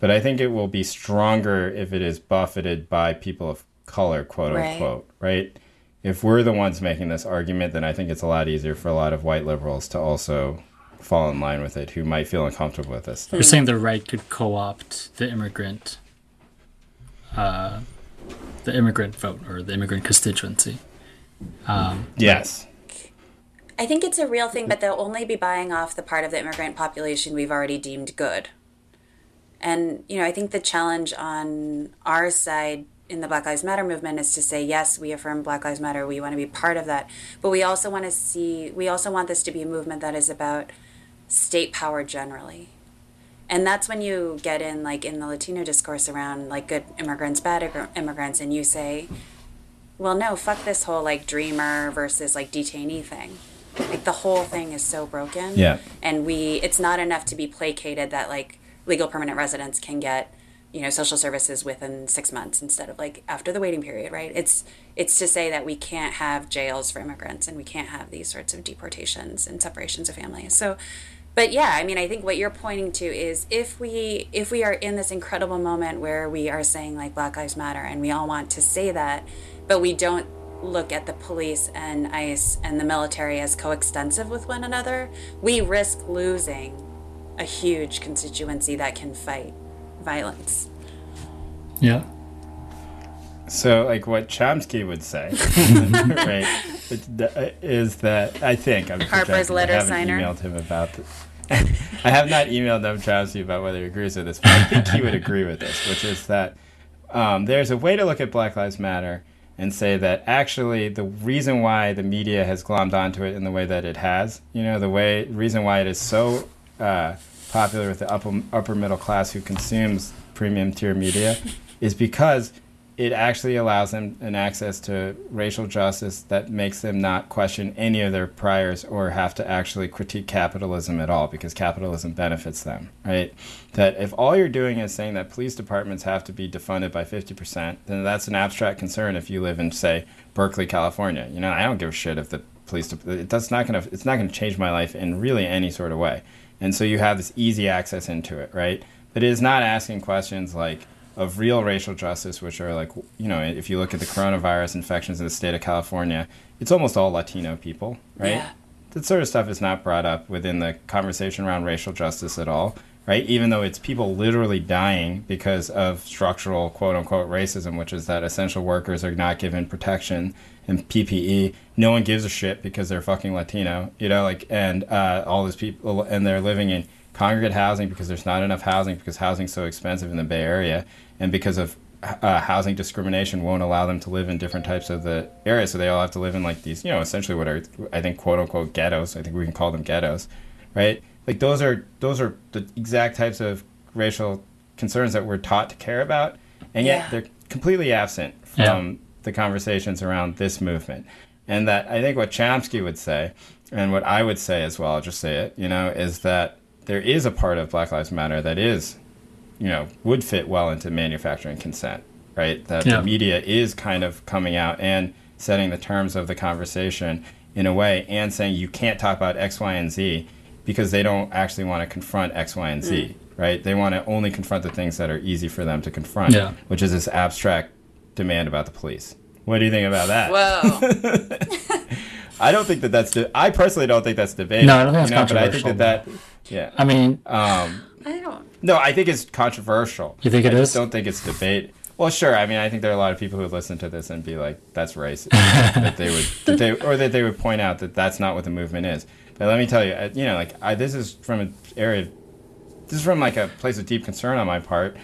But I think it will be stronger if it is buffeted by people of color, quote Right. unquote, right? If we're the ones making this argument, then I think it's a lot easier for a lot of white liberals to also fall in line with it who might feel uncomfortable with this. You're saying the right could co-opt the immigrant, uh, the immigrant vote or the immigrant constituency. Um, yes. I think it's a real thing, but they'll only be buying off the part of the immigrant population we've already deemed good. And, you know, I think the challenge on our side in the Black Lives Matter movement is to say, yes, we affirm Black Lives Matter, we want to be part of that. But we also want to see, we also want this to be a movement that is about state power generally. And that's when you get in, like, in the Latino discourse around, like, good immigrants, bad immigrants, and you say, well, no, fuck this whole, like, dreamer versus, like, detainee thing. Like, the whole thing is so broken. Yeah. And we, it's not enough to be placated that, like, legal permanent residents can get, you know, social services within six months instead of, like, after the waiting period, right? It's, it's to say that we can't have jails for immigrants and we can't have these sorts of deportations and separations of families. So, but yeah i mean i think what you're pointing to is if we if we are in this incredible moment where we are saying like black lives matter and we all want to say that but we don't look at the police and ice and the military as coextensive with one another we risk losing a huge constituency that can fight violence Yeah. So, like what Chomsky would say, right, it- is that I think I'm Harper's letter I haven't signer. emailed him about this. I have not emailed Noam Chomsky about whether he agrees with this, but I think he would agree with this, which is that um, there's a way to look at Black Lives Matter and say that actually the reason why the media has glommed onto it in the way that it has, you know, the way reason why it is so uh, popular with the upper, upper middle class who consumes premium tier media, is because it actually allows them an access to racial justice that makes them not question any of their priors or have to actually critique capitalism at all because capitalism benefits them, right? That if all you're doing is saying that police departments have to be defunded by 50%, then that's an abstract concern if you live in, say, Berkeley, California. You know, I don't give a shit if the police, de- that's not to, it's not to change my life in really any sort of way. And so you have this easy access into it, right? But it is not asking questions like, of real racial justice, which are like, you know, if you look at the coronavirus infections in the state of California, it's almost all Latino people, right? Yeah. That sort of stuff is not brought up within the conversation around racial justice at all, right? Even though it's people literally dying because of structural quote unquote racism, which is that essential workers are not given protection and PPE. No one gives a shit because they're fucking Latino, you know, like, and uh, all these people, and they're living in congregate housing because there's not enough housing because housing's so expensive in the Bay Area, and because of uh, housing discrimination won't allow them to live in different types of the area, so they all have to live in like these, you know, essentially what are I think quote unquote ghettos. I think we can call them ghettos, right? Like those are those are the exact types of racial concerns that we're taught to care about, and yet Yeah. they're completely absent from the conversations around this movement. And that I think what Chomsky would say, and what I would say as well, I'll just say it, you know, is that there is a part of Black Lives Matter that is, you know, would fit well into manufacturing consent, right? That Yeah. the media is kind of coming out and setting the terms of the conversation in a way and saying you can't talk about X, Y, and Z because they don't actually want to confront X, Y, and Z, right? They want to only confront the things that are easy for them to confront, Yeah. which is this abstract demand about the police. What do you think about that? whoa I don't think that that's. De- I personally don't think that's debatable. No, I don't think you that's know, But I think that that. Yeah. I mean, Um, i don't no, I think it's controversial. You think it I just is? don't think it's debate. Well, sure. I mean, I think there are a lot of people who listen to this and be like, "That's racist," that they would, that they, or that they would point out that that's not what the movement is. But let me tell you, uh, you know, like I, this is from an area, this is from like a place of deep concern on my part.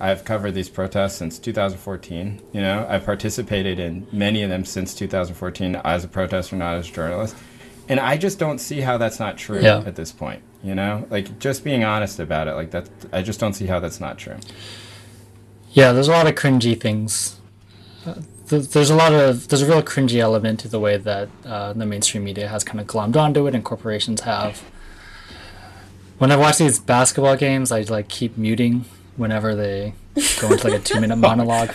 I've covered these protests since 2014. You know, I've participated in many of them since 2014 as a protester, not as a journalist. And I just don't see how that's not true Yeah. at this point. You know, like just being honest about it, like that. I just don't see how that's not true. yeah, there's a lot of cringy things uh, th- there's a lot of there's a real cringy element to the way that uh, the mainstream media has kind of glommed onto it, and corporations have. When I watch these basketball games, I like keep muting whenever they go into like a two minute monologue.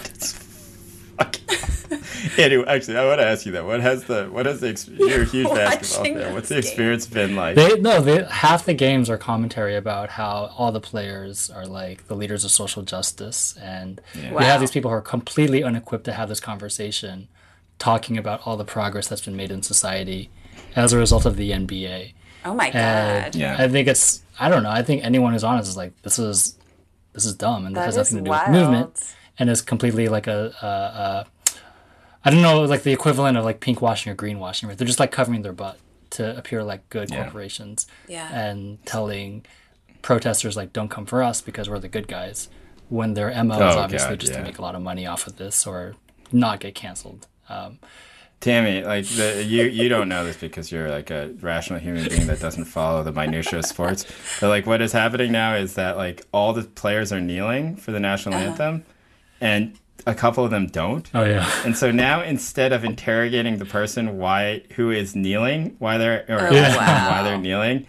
anyway, actually, I want to ask you that. What has the what has the ex- you're a huge basketball fan? What's the those experience been like? They no, they half the games are commentary about how all the players are like the leaders of social justice, and we Wow. have these people who are completely unequipped to have this conversation, talking about all the progress that's been made in society as a result of the NBA. Oh my And god. Yeah. I think it's I don't know. I think anyone who's honest is like this is this is dumb and this That has nothing to do wild. with movement and is completely like a, a, a I don't know like the equivalent of like pink washing or green washing. Right? They're just like covering their butt to appear like good Yeah. corporations Yeah. and telling protesters like don't come for us because we're the good guys when their mo is Oh, obviously God, just yeah. to make a lot of money off of this or not get canceled. Um, Tammy, like the, you, you don't know this because you're like a rational human being that doesn't follow the minutia of sports. But like, what is happening now is that like all the players are kneeling for the national Uh-huh. anthem, and a couple of them don't. oh yeah. And so now, instead of interrogating the person why who is kneeling, why they're or Oh, asking them wow. why they're kneeling,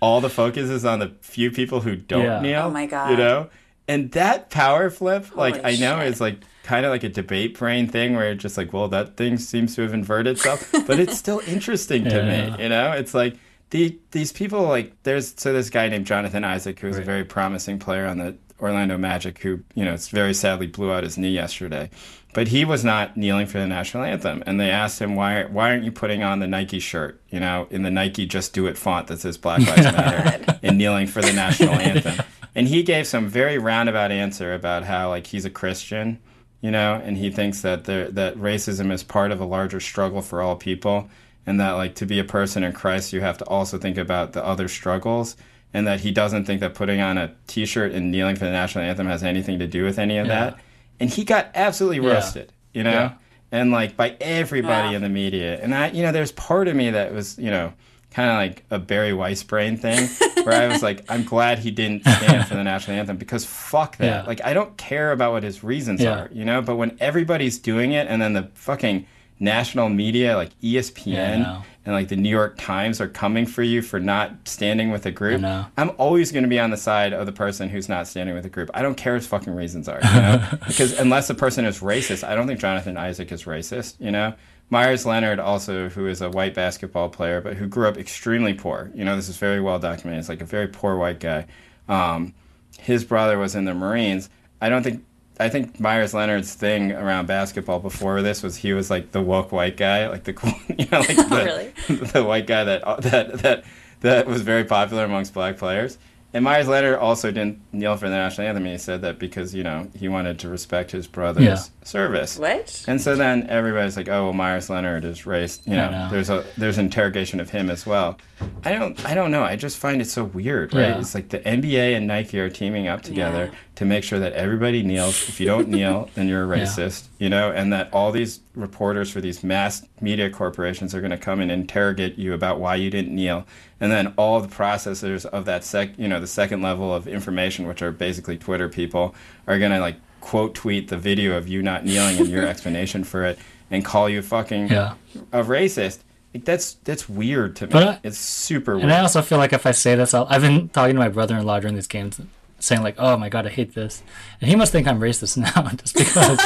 all the focus is on the few people who don't Yeah. kneel. Oh my God. You know, and that power flip, like I know, shit. is like kind of like a debate brain thing where you're just like, well, that thing seems to have inverted itself, but it's still interesting to Yeah. me. You know, it's like. The, these people like there's so this guy named Jonathan Isaac who who's a very promising player on the Orlando Magic who you know it's very sadly blew out his knee yesterday, but he was not kneeling for the national anthem. And they asked him why why aren't you putting on the Nike shirt, you know, in the Nike Just Do It font that says Black Lives Matter and kneeling for the national anthem. And he gave some very roundabout answer about how like he's a Christian, you know, and he thinks that there that racism is part of a larger struggle for all people and that like to be a person in Christ you have to also think about the other struggles and that he doesn't think that putting on a t-shirt and kneeling for the national anthem has anything to do with any of Yeah. that and he got absolutely Yeah. roasted you know Yeah. and like by everybody in the media and i you know there's part of me that was you know kind of like a bari weiss brain thing where i was like i'm glad he didn't stand for the national anthem because fuck that like i don't care about what his reasons are you know but when everybody's doing it and then the fucking national media like espn Yeah, I know. And like the New York Times are coming for you for not standing with a group. I'm always going to be on the side of the person who's not standing with a group. I don't care what his fucking reasons are, you know? because unless the person is racist, I don't think Jonathan Isaac is racist, you know? Myers Leonard, also, who is a white basketball player, but who grew up extremely poor. You know, this is very well documented. It's like a very poor white guy. Um, his brother was in the Marines. I don't think I think Myers Leonard's thing around basketball before this was he was like the woke white guy, like the cool, you know, like the, really? the white guy that that that that was very popular amongst black players. And Myers Leonard also didn't kneel for the national anthem. He said that because you know he wanted to respect his brother's Yeah. service. What? And so then everybody's like, "Oh, well, Myers Leonard is race." You know, know. there's a there's an interrogation of him as well. I don't I don't know. I just find it so weird, right? Yeah. It's like the NBA and Nike are teaming up together Yeah. To make sure that everybody kneels. If you don't kneel, then you're a Yeah. racist. You know, and that all these reporters for these mass media corporations are going to come and interrogate you about why you didn't kneel, and then all the processors of that sec, you know, the second level of information, which are basically Twitter people, are going to like quote tweet the video of you not kneeling and your explanation for it, and call you fucking Yeah. a racist. Like that's that's weird to me. I- it's super weird. And I also feel like if I say this, I'll, I've been talking to my brother-in-law during these games, saying like, "Oh my god, I hate this," and he must think I'm racist now, just because.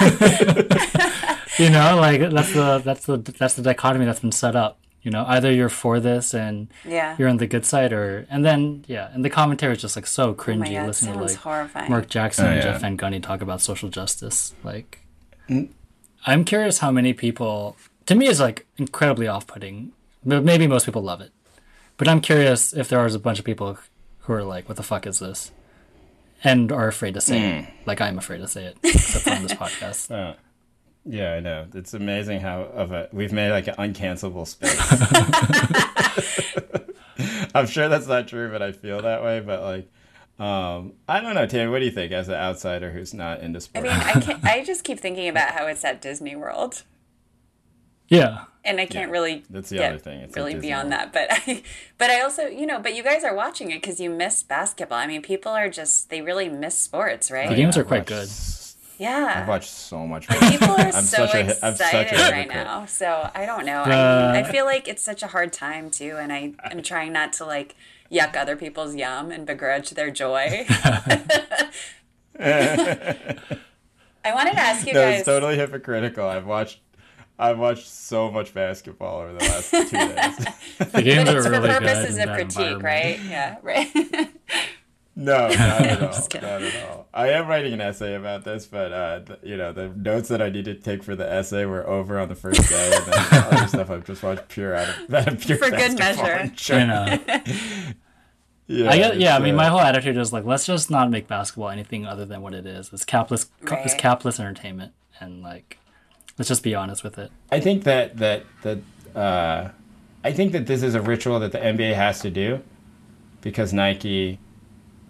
you know, like that's the that's the that's the dichotomy that's been set up. You know, either you're for this and Yeah. you're on the good side, or and then yeah, and the commentary is just like so Oh cringy. my god, listening to like horrifying. Mark Jackson Oh, and yeah. Jeff Van Gundy talk about social justice. Like, Mm. I'm curious how many people. To me, is like incredibly off-putting. But maybe most people love it, but I'm curious if there are a bunch of people who are like, "What the fuck is this?" and are afraid to say Mm. it. Like I'm afraid to say it, except on this podcast. Uh, yeah, I know. It's amazing how of a we've made like an uncancelable space. I'm sure that's not true, but I feel that way. But like, um, I don't know, Tammy. What do you think as an outsider who's not into I sports? mean, I can't, I just keep thinking about how it's at Disney World, Yeah, and I can't really That's the get other thing. It's really Disney beyond that. But I, but I also, you know, but you guys are watching it because you miss basketball. I mean, people are just they really miss sports, right? the games Yeah, are quite good. Yeah. I've watched so much. People are I'm so such a- I'm such a excited right hypocrite. now. So I don't know. I, The- I feel like it's such a hard time too, and I am trying not to like yuck other people's yum and begrudge their joy. I wanted to ask you No, guys. it's totally hypocritical. I've watched. I've watched so much basketball over the last two days. The games but it's for really good. purposes of critique, right? Yeah, right. No, not at all. Not at all. I am writing an essay about this, but uh, th- you know, the notes that I need to take for the essay were over on the first day, and then the other stuff I've just watched pure out of, out of pure For good measure. enjoy- I know. Yeah, I guess, yeah, I mean, uh, my whole attitude is like, let's just not make basketball anything other than what it is. It's capitalist. It's capitalist entertainment, and like, let's just be honest with it. I think that that that uh, I think that this is a ritual that the NBA has to do because Nike,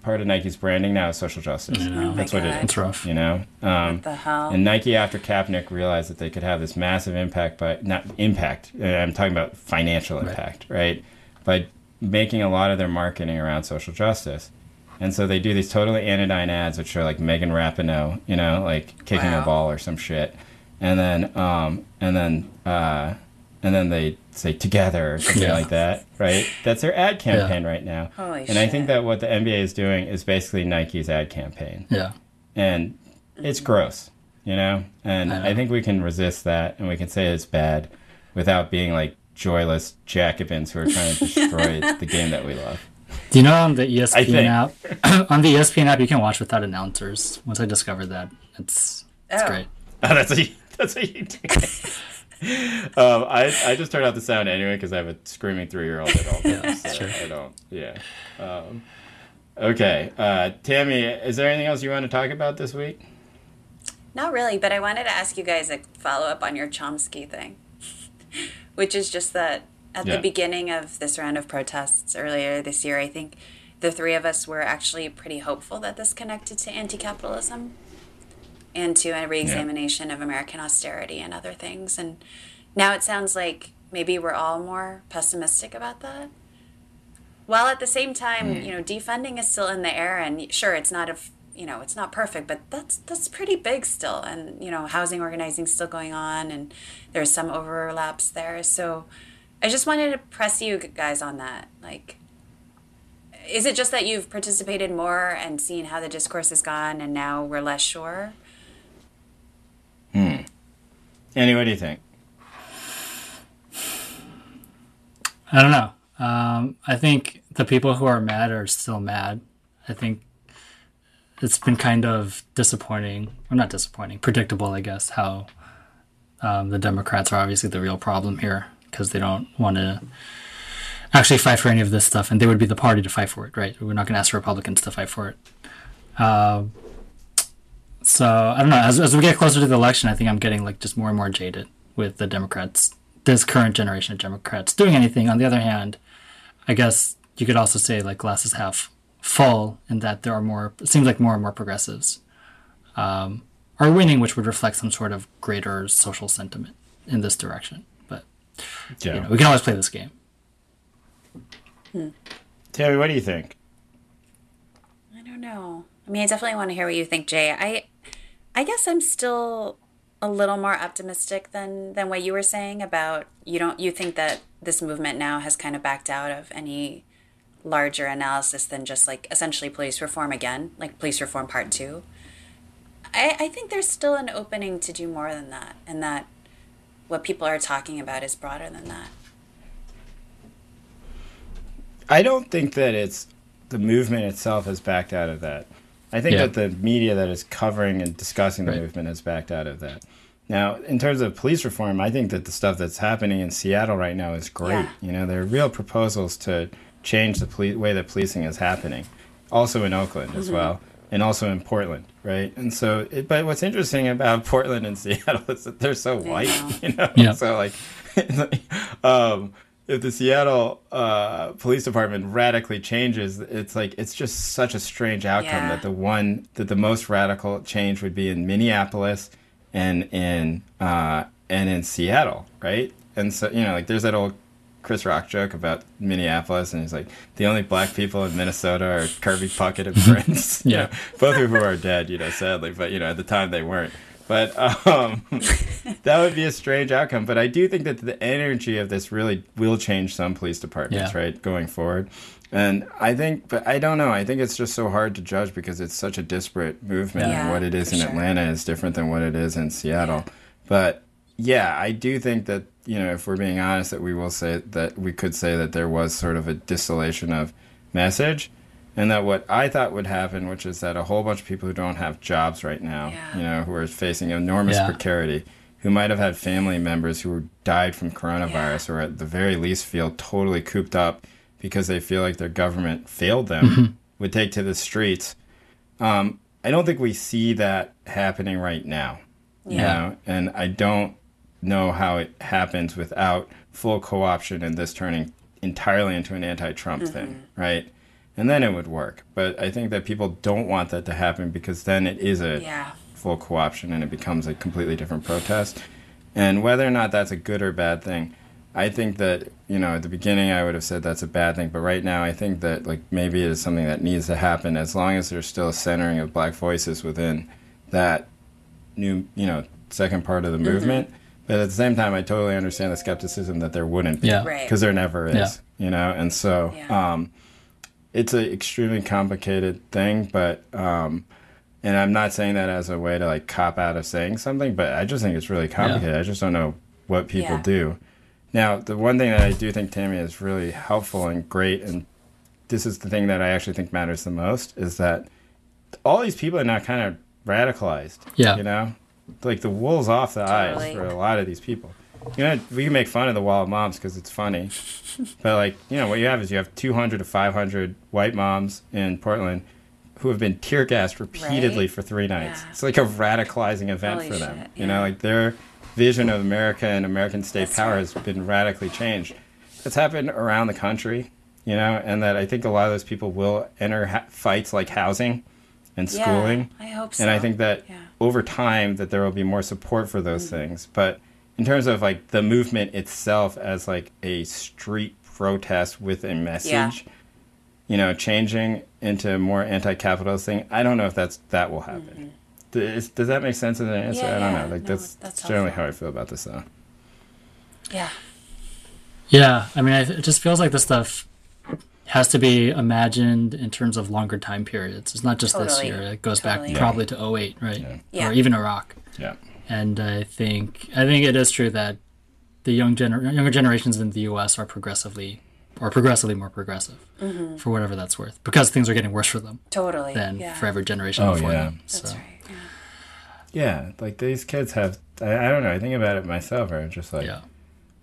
part of Nike's branding now is social justice. know. That's Oh what it God. is. It's rough. You know, um, What the hell? And Nike, after Kaepernick, realized that they could have this massive impact, but not impact. uh, I'm talking about financial impact, right? By making a lot of their marketing around social justice. And so they do these totally anodyne ads, which are like Megan Rapinoe, you know, like kicking Wow. a ball or some shit. And then, um, and then, uh, and then they say together or something Yeah. like that, right? That's their ad campaign right now. Holy and I think that what the NBA is doing is basically Nike's ad campaign Yeah. and it's gross, you know. And I know. I think we can resist that, and we can say it's bad, without being like joyless Jacobins who are trying to destroy the game that we love. Do you know on the I ESPN app? on the ESPN app, you can watch without announcers. Once I discovered that, it's it's Oh. great. Oh, that's a that's what you do. um, I I just turned off the sound anyway because I have a screaming three year old at home. Yeah, so sure. I don't. Yeah. Um, okay, uh, Tammy, is there anything else you want to talk about this week? Not really, but I wanted to ask you guys a follow up on your Chomsky thing, which is just that at Yeah. the beginning of this round of protests earlier this year, I think the three of us were actually pretty hopeful that this connected to anti capitalism and to a re examination of American austerity and other things. And now it sounds like maybe we're all more pessimistic about that. While at the same time, hmm. you know, defunding is still in the air, and sure, it's not a, you know, it's not perfect, but that's that's pretty big still, and you know, housing organizing still going on, and there's some overlaps there. So, I just wanted to press you guys on that. Like, is it just that you've participated more and seen how the discourse has gone, and now we're less sure? Annie, what do you think? I don't know. Um, I think the people who are mad are still mad. I think it's been kind of disappointing, or not disappointing, predictable, I guess, how um, the Democrats are obviously the real problem here because they don't want to actually fight for any of this stuff, and they would be the party to fight for it, right? We're not going to ask Republicans to fight for it. Um, so I don't know. As, as we get closer to the election, I think I'm getting like just more and more jaded with the Democrats, this current generation of Democrats doing anything. On the other hand, I guess you could also say like glass is half full in that there are more. It seems like more and more progressives um, are winning, which would reflect some sort of greater social sentiment in this direction. But Yeah. you know, we can always play this game. Terry, what do you think? I don't know. I mean, I definitely want to hear what you think, Jay. I, I guess I'm still a little more optimistic than than what you were saying about you don't you think that this movement now has kind of backed out of any larger analysis than just like essentially police reform again, like police reform part two. I, I think there's still an opening to do more than that, and that what people are talking about is broader than that. I don't think that it's the movement itself has backed out of that. I think Yeah. that the media that is covering and discussing the Right. movement has backed out of that. Now, in terms of police reform, I think that the stuff that's happening in Seattle right now is great. Yeah. You know, there are real proposals to change the poli- way that policing is happening. Also in Oakland as well, and also in Portland, right? And so, it, but what's interesting about Portland and Seattle is that they're so white, you know. Yeah. So like, like, um, if the Seattle uh, police department radically changes, it's like it's just such a strange outcome Yeah. that the one that the most radical change would be in Minneapolis and in uh, and in Seattle, right? And so you know, like there's that old Chris Rock joke about Minneapolis, and he's like, the only black people in Minnesota are Kirby Puckett and Prince. You Yeah. know, both of who are dead, you know, sadly, but you know, at the time they weren't. But um, that would be a strange outcome. But I do think that the energy of this really will change some police departments, Yeah. right, going forward. And I think, but I don't know. I think it's just so hard to judge because it's such a disparate movement, Yeah, and what it is in sure. Atlanta is different than what it is in Seattle. But yeah, I do think that you know, if we're being honest, that we will say that we could say that there was sort of a distillation of message, and that what I thought would happen, which is that a whole bunch of people who don't have jobs right now, Yeah. you know, who are facing enormous Yeah. precarity, who might have had family members who died from coronavirus, or at the very least feel totally cooped up because they feel like their government failed them, would take to the streets. Um, I don't think we see that happening right now. You Yeah. know, and I don't know how it happens without full co-option and this turning entirely into an anti-Trump thing, right? And then it would work. But I think that people don't want that to happen because then it is a Yeah. full co-option and it becomes a completely different protest. And whether or not that's a good or bad thing, I think that you know at the beginning I would have said that's a bad thing, but right now I think that like maybe it is something that needs to happen as long as there's still a centering of black voices within that new you know second part of the movement. But at the same time, I totally understand the skepticism that there wouldn't be Yeah. Right. because there never is, Yeah. you know. And so Yeah. um, it's an extremely complicated thing, but um, and I'm not saying that as a way to like cop out of saying something, but I just think it's really complicated. I just don't know what people Yeah. do. Now, the one thing that I do think Tammy is really helpful and great, and this is the thing that I actually think matters the most, is that all these people are now kind of radicalized. Yeah. You know, like the wool's off the eyes for a lot of these people. You know, we can make fun of the wall of moms because it's funny, but like you know, what you have is you have 200 to 500 white moms in Portland who have been tear gassed repeatedly Right. for three nights. Yeah. It's like a radicalizing event Holy for them. shit, You know, like their vision of America and American state That's power right. has been radically changed. It's happened around the country, you know, and that I think a lot of those people will enter ha- fights like housing and Yeah, schooling. I hope so. And I think that Yeah. over time that there will be more support for those Mm-hmm. things. But in terms of like the movement itself as like a street protest with a message, you know, changing into a more anti-capitalist thing, I don't know if that's that will happen. Does, does that make sense as an answer? Mm-hmm. Yeah, I don't yeah. know. Like No, that's, that's generally helpful. how I feel about this though. Yeah. Yeah, I mean, it just feels like this stuff has to be imagined in terms of longer time periods. It's not just this year. It goes Totally. back probably to 08, right? Yeah. Or even Iraq. Yeah. And I think I think it is true that the young gener- younger generations in the U.S. are progressively or progressively more progressive, Mm-hmm. for whatever that's worth, because things are getting worse for them Totally. than yeah. for every generation Oh, before yeah. them. That's right. Yeah. Yeah. Like these kids have, I, I don't know. I think about it myself. Or just like, yeah,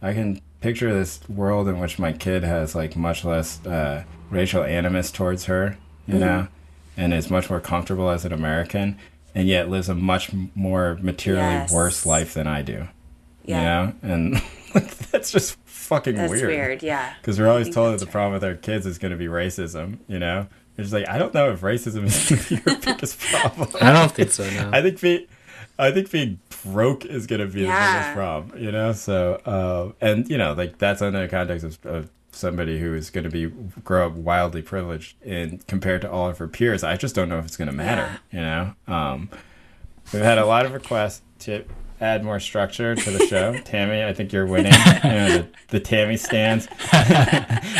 I can picture this world in which my kid has like much less uh, racial animus towards her, you Mm-hmm. know, and is much more comfortable as an American, and yet lives a much more materially Yes. worse life than I do. Yeah. You know, and like, that's just fucking That's weird. weird. Yeah. Because we're always told that the right. problem with our kids is going to be racism. You know, it's like I don't know if racism is going to be your biggest problem. I don't think so. No. I think being, I think being broke is gonna be the biggest problem, you know. So, uh, and you know, like that's under the context of, of somebody who is gonna be grow up wildly privileged and compared to all of her peers. I just don't know if it's gonna matter, you know. Um, we've had a lot of requests to add more structure to the show. Tammy, I think you're winning. You know, the, the Tammy stands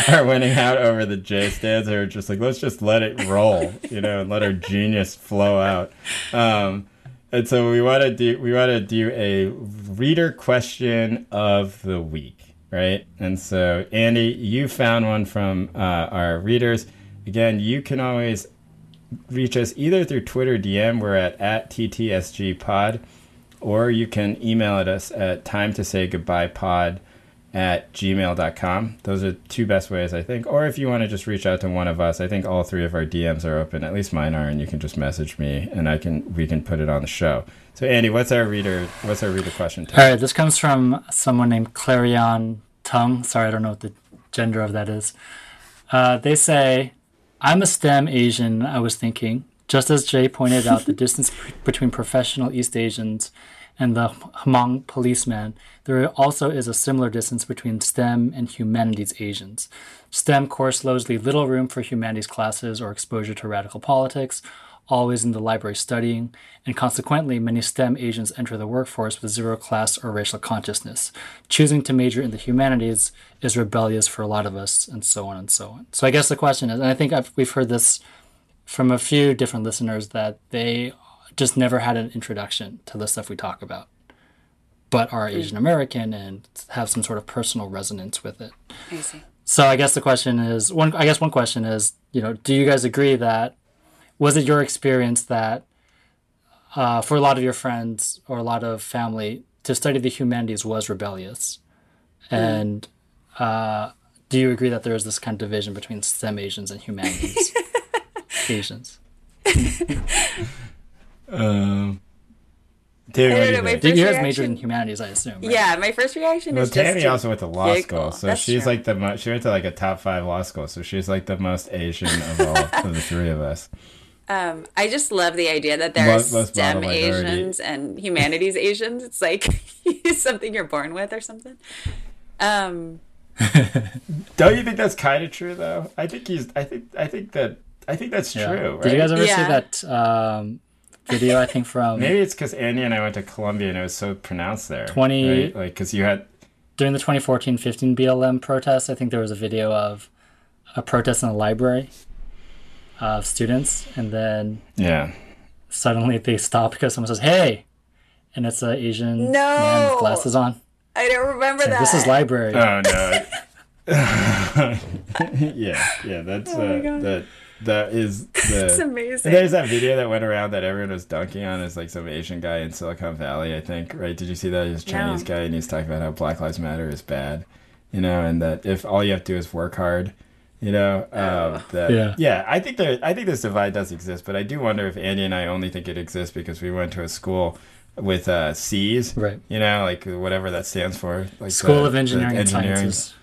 are winning out over the J stands. They're just like, let's just let it roll, you know, and let our genius flow out. Um, and so we want to do we want to do a reader question of the week, right? And so Andy, you found one from uh, our readers. Again, you can always reach us either through Twitter DM. We're at at ttsg pod, or you can email at us at time to say goodbye pod at gmail.com. Those are two best ways, I think. Or if you want to just reach out to one of us, I think all three of our DMs are open. At least mine are, and you can just message me, and I can we can put it on the show. So Andy, what's our reader? What's our reader question? All right, this comes from someone named Clarion Tung. Sorry, I don't know what the gender of that is. Uh, they say, I'm a STEM Asian, I was thinking. Just as Jay pointed out, the distance between professional East Asians and the Hmong policeman, there also is a similar distance between STEM and humanities Asians. STEM course loads leave little room for humanities classes or exposure to radical politics, always in the library studying, and consequently, many STEM Asians enter the workforce with zero class or racial consciousness. Choosing to major in the humanities is rebellious for a lot of us, and so on and so on. So I guess the question is, and I think I've, we've heard this from a few different listeners that they just never had an introduction to the stuff we talk about, but are hmm. Asian American and have some sort of personal resonance with it. I see. So I guess the question is one. I guess one question is, you know, do you guys agree that was it your experience that uh, for a lot of your friends or a lot of family to study the humanities was rebellious, and uh, do you agree that there is this kind of division between STEM Asians and humanities Asians? Um, Tammy, I what don't you know, my? You guys majored in humanities, I assume. right? Yeah, my first reaction Well, is just Tammy to also went to law giggle. school, so That's she's true. like the mo- she went to like a top five law school, so she's like the most Asian of all of the three of us. Um, I just love the idea that there are Most- most STEM. Asians and humanities Asians. It's like something you're born with or something. Um, Don't you think that's kind of true though? I think he's. I think. I think that. I think that's Yeah. true. Right? Did you guys ever see that um, video? I think from Maybe it's because Andy and I went to Columbia and it was so pronounced there. 20 right? like because you had. during the 2014-15 BLM protests. I think there was a video of a protest in a library of students, and then Yeah. suddenly they stop because someone says, "Hey," and it's an Asian man No! with glasses on. I don't remember Like, that. this is library. Oh no. yeah, yeah, that's Oh uh, that that is It's the. amazing. There's that video that went around that everyone was dunking on. Is like some Asian guy in Silicon Valley, I think. Right? Did you see that? He's a Chinese No. guy, and he's talking about how Black Lives Matter is bad. You know, and that if all you have to do is work hard, you know, um, that Yeah. yeah. I think there. I think this divide does exist, but I do wonder if Andy and I only think it exists because we went to a school with uh, SEAS, Right. You know, like whatever that stands for, like School the- of Engineering the and Sciences.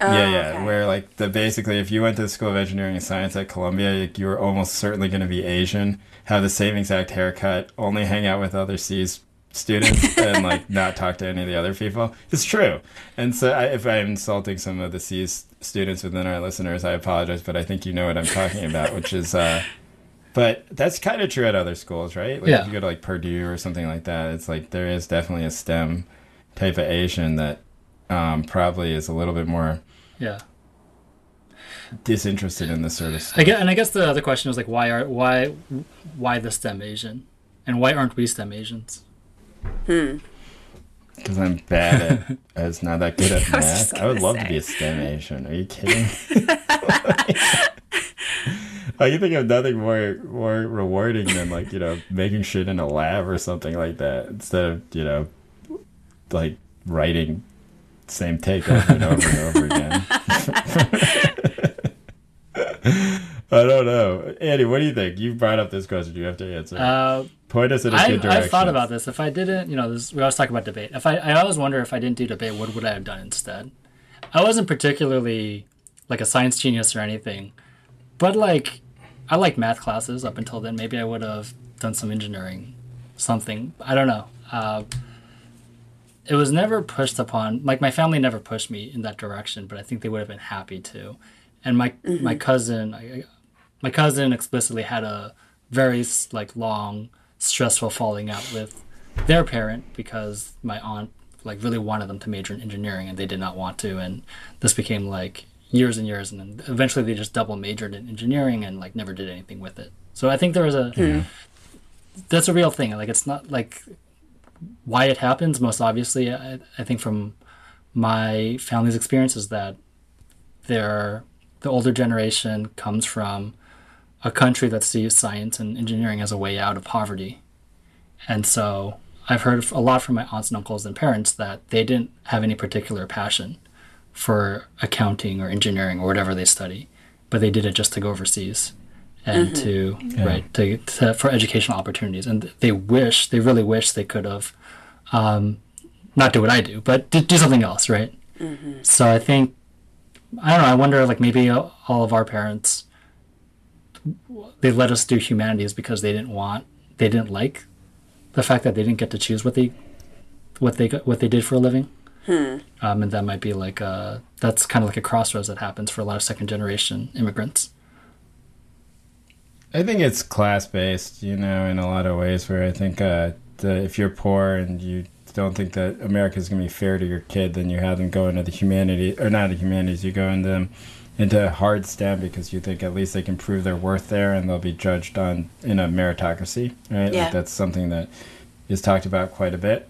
Oh, yeah, yeah. okay. Where like the basically, if you went to the School of Engineering and Science at Columbia, like, you were almost certainly going to be Asian, have the same exact haircut, only hang out with other SEAS students, and like not talk to any of the other people. It's true. And so, I, if I'm insulting some of the SEAS students within our listeners, I apologize, but I think you know what I'm talking about, which is. uh but that's kind of true at other schools, right? Like Yeah. if you go to like Purdue or something like that, it's like there is definitely a STEM type of Asian that um, probably is a little bit more Yeah. disinterested in this sort of stuff. I guess, and I guess the other question was like, why are why why the STEM Asian, and why aren't we STEM Asians? Because I'm bad at, I was not that good at I math. I would love to be a STEM Asian. Are you kidding? I can think of nothing more more rewarding than like you know making shit in a lab or something like that instead of you know like writing same take over and over and over again. I don't know, Andy. What do you think? You brought up this question. You have to answer. Uh, Point us in a I, good direction. I've thought about this. If I didn't, you know, this, we always talk about debate. If I, I always wonder if I didn't do debate, what would I have done instead? I wasn't particularly like a science genius or anything, but like I liked math classes up until then. Maybe I would have done some engineering, something. I don't know. Uh, it was never pushed upon. Like my family never pushed me in that direction, but I think they would have been happy to. And my my cousin, I, my cousin explicitly had a very like long, stressful falling out with their parent because my aunt like really wanted them to major in engineering and they did not want to, and this became like years and years, and then eventually they just double majored in engineering and like never did anything with it. So I think there was a hmm. that's a real thing. Like it's not like why it happens. Most obviously, I, I think from my family's experience is that they're the older generation comes from a country that sees science and engineering as a way out of poverty. And so I've heard a lot from my aunts and uncles and parents that they didn't have any particular passion for accounting or engineering or whatever they study, but they did it just to go overseas and to right to, to for educational opportunities. And they wish they really wish they could have um, not do what I do, but do, do something else, right? So I think I don't know. I wonder, like maybe all of our parents they let us do humanities because they didn't want, they didn't like the fact that they didn't get to choose what they what they what they did for a living. Um, and that might be like a that's kind of like a crossroads that happens for a lot of second generation immigrants. I think it's class based, you know, in a lot of ways. Where I think uh, the, if you're poor and you don't think that America is going to be fair to your kid, then you have them go into the humanities or not the humanities. You go into them into hard STEM because you think at least they can prove their worth there and they'll be judged on in a meritocracy, right? Yeah. Like that's something that is talked about quite a bit.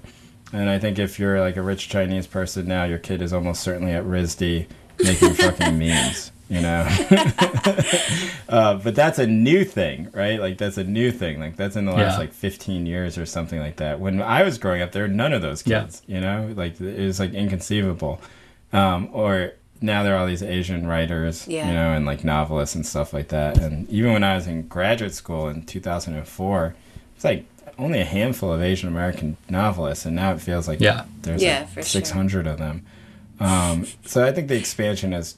And I think if you're like a rich Chinese person now, your kid is almost certainly at RISD making fucking memes, you know? uh, but that's a new thing, right? Like that's a new thing. Like that's in the last Yeah. like 15 years or something like that. When I was growing up, there were none of those Yeah. kids, you know? Like it was like inconceivable. Um, or now there are all these Asian writers, Yeah. you know, and like novelists and stuff like that. And even when I was in graduate school in 2004, it's like only a handful of Asian American novelists, and now it feels like Yeah. there's Yeah, like for sure. 600 of them. Um, so I think the expansion has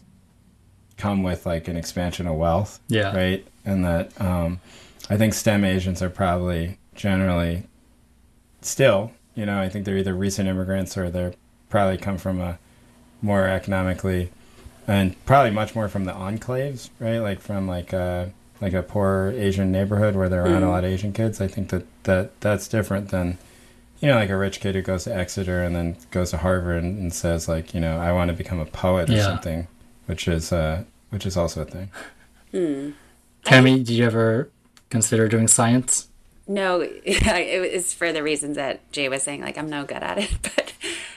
come with like an expansion of wealth, Yeah. right? And that um, I think STEM Asians are probably generally still, you know, I think they're either recent immigrants or they're probably come from a more economically and probably much more from the enclaves, right? Like from like a like a poor Asian neighborhood where there aren't a mm-hmm. lot of Asian kids. I think that, that that's different than you know, like a rich kid who goes to Exeter and then goes to Harvard and, and says like, you know, I want to become a poet or Yeah. something, which is uh, which is also a thing. Hmm. Tammy, did you ever consider doing science? No, it was for the reasons that Jay was saying. Like, I'm no good at it. But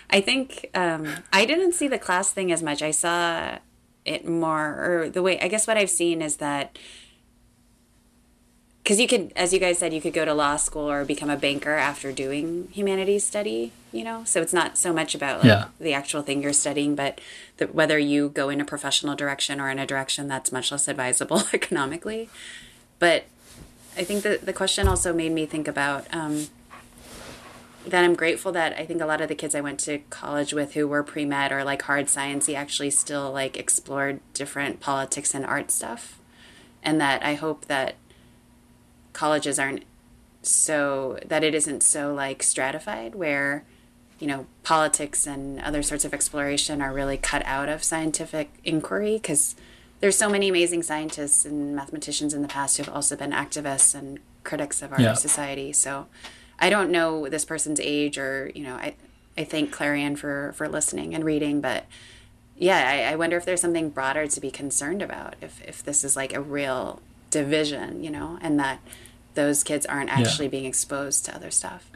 I think um, I didn't see the class thing as much. I saw it more, or the way, I guess what I've seen is that because you could, as you guys said, you could go to law school or become a banker after doing humanities study, you know? So it's not so much about like Yeah. the actual thing you're studying, but the, whether you go in a professional direction or in a direction that's much less advisable economically. But I think that the question also made me think about um, that I'm grateful that I think a lot of the kids I went to college with who were pre med or like hard sciencey actually still like explored different politics and art stuff, and that I hope that colleges aren't so that it isn't so like stratified where you know politics and other sorts of exploration are really cut out of scientific inquiry. Because there's so many amazing scientists and mathematicians in the past who've also been activists and critics of our Yeah. society. So i don't know this person's age or you know i i thank clarion for for listening and reading but yeah I, I wonder if there's something broader to be concerned about if if this is like a real division you know and that those kids aren't actually being exposed to other stuff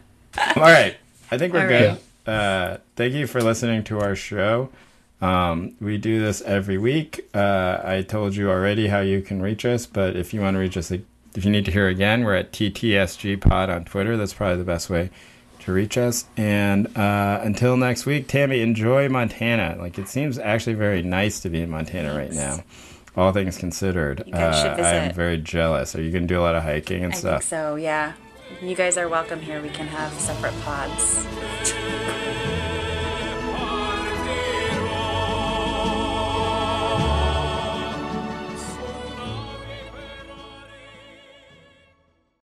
All right. I think we're All good. Uh, thank you for listening to our show. Um, we do this every week. Uh, I told you already how you can reach us, but if you want to reach us, if you need to hear again, we're at TTSG Pod on Twitter. That's probably the best way to reach us. And uh, until next week, Tammy, enjoy Montana. Like it seems actually very nice to be in Montana right now. All things considered, You guys should uh, I'm very jealous. Are you going to do a lot of hiking and i stuff? think so yeah you guys are welcome here we can have separate pods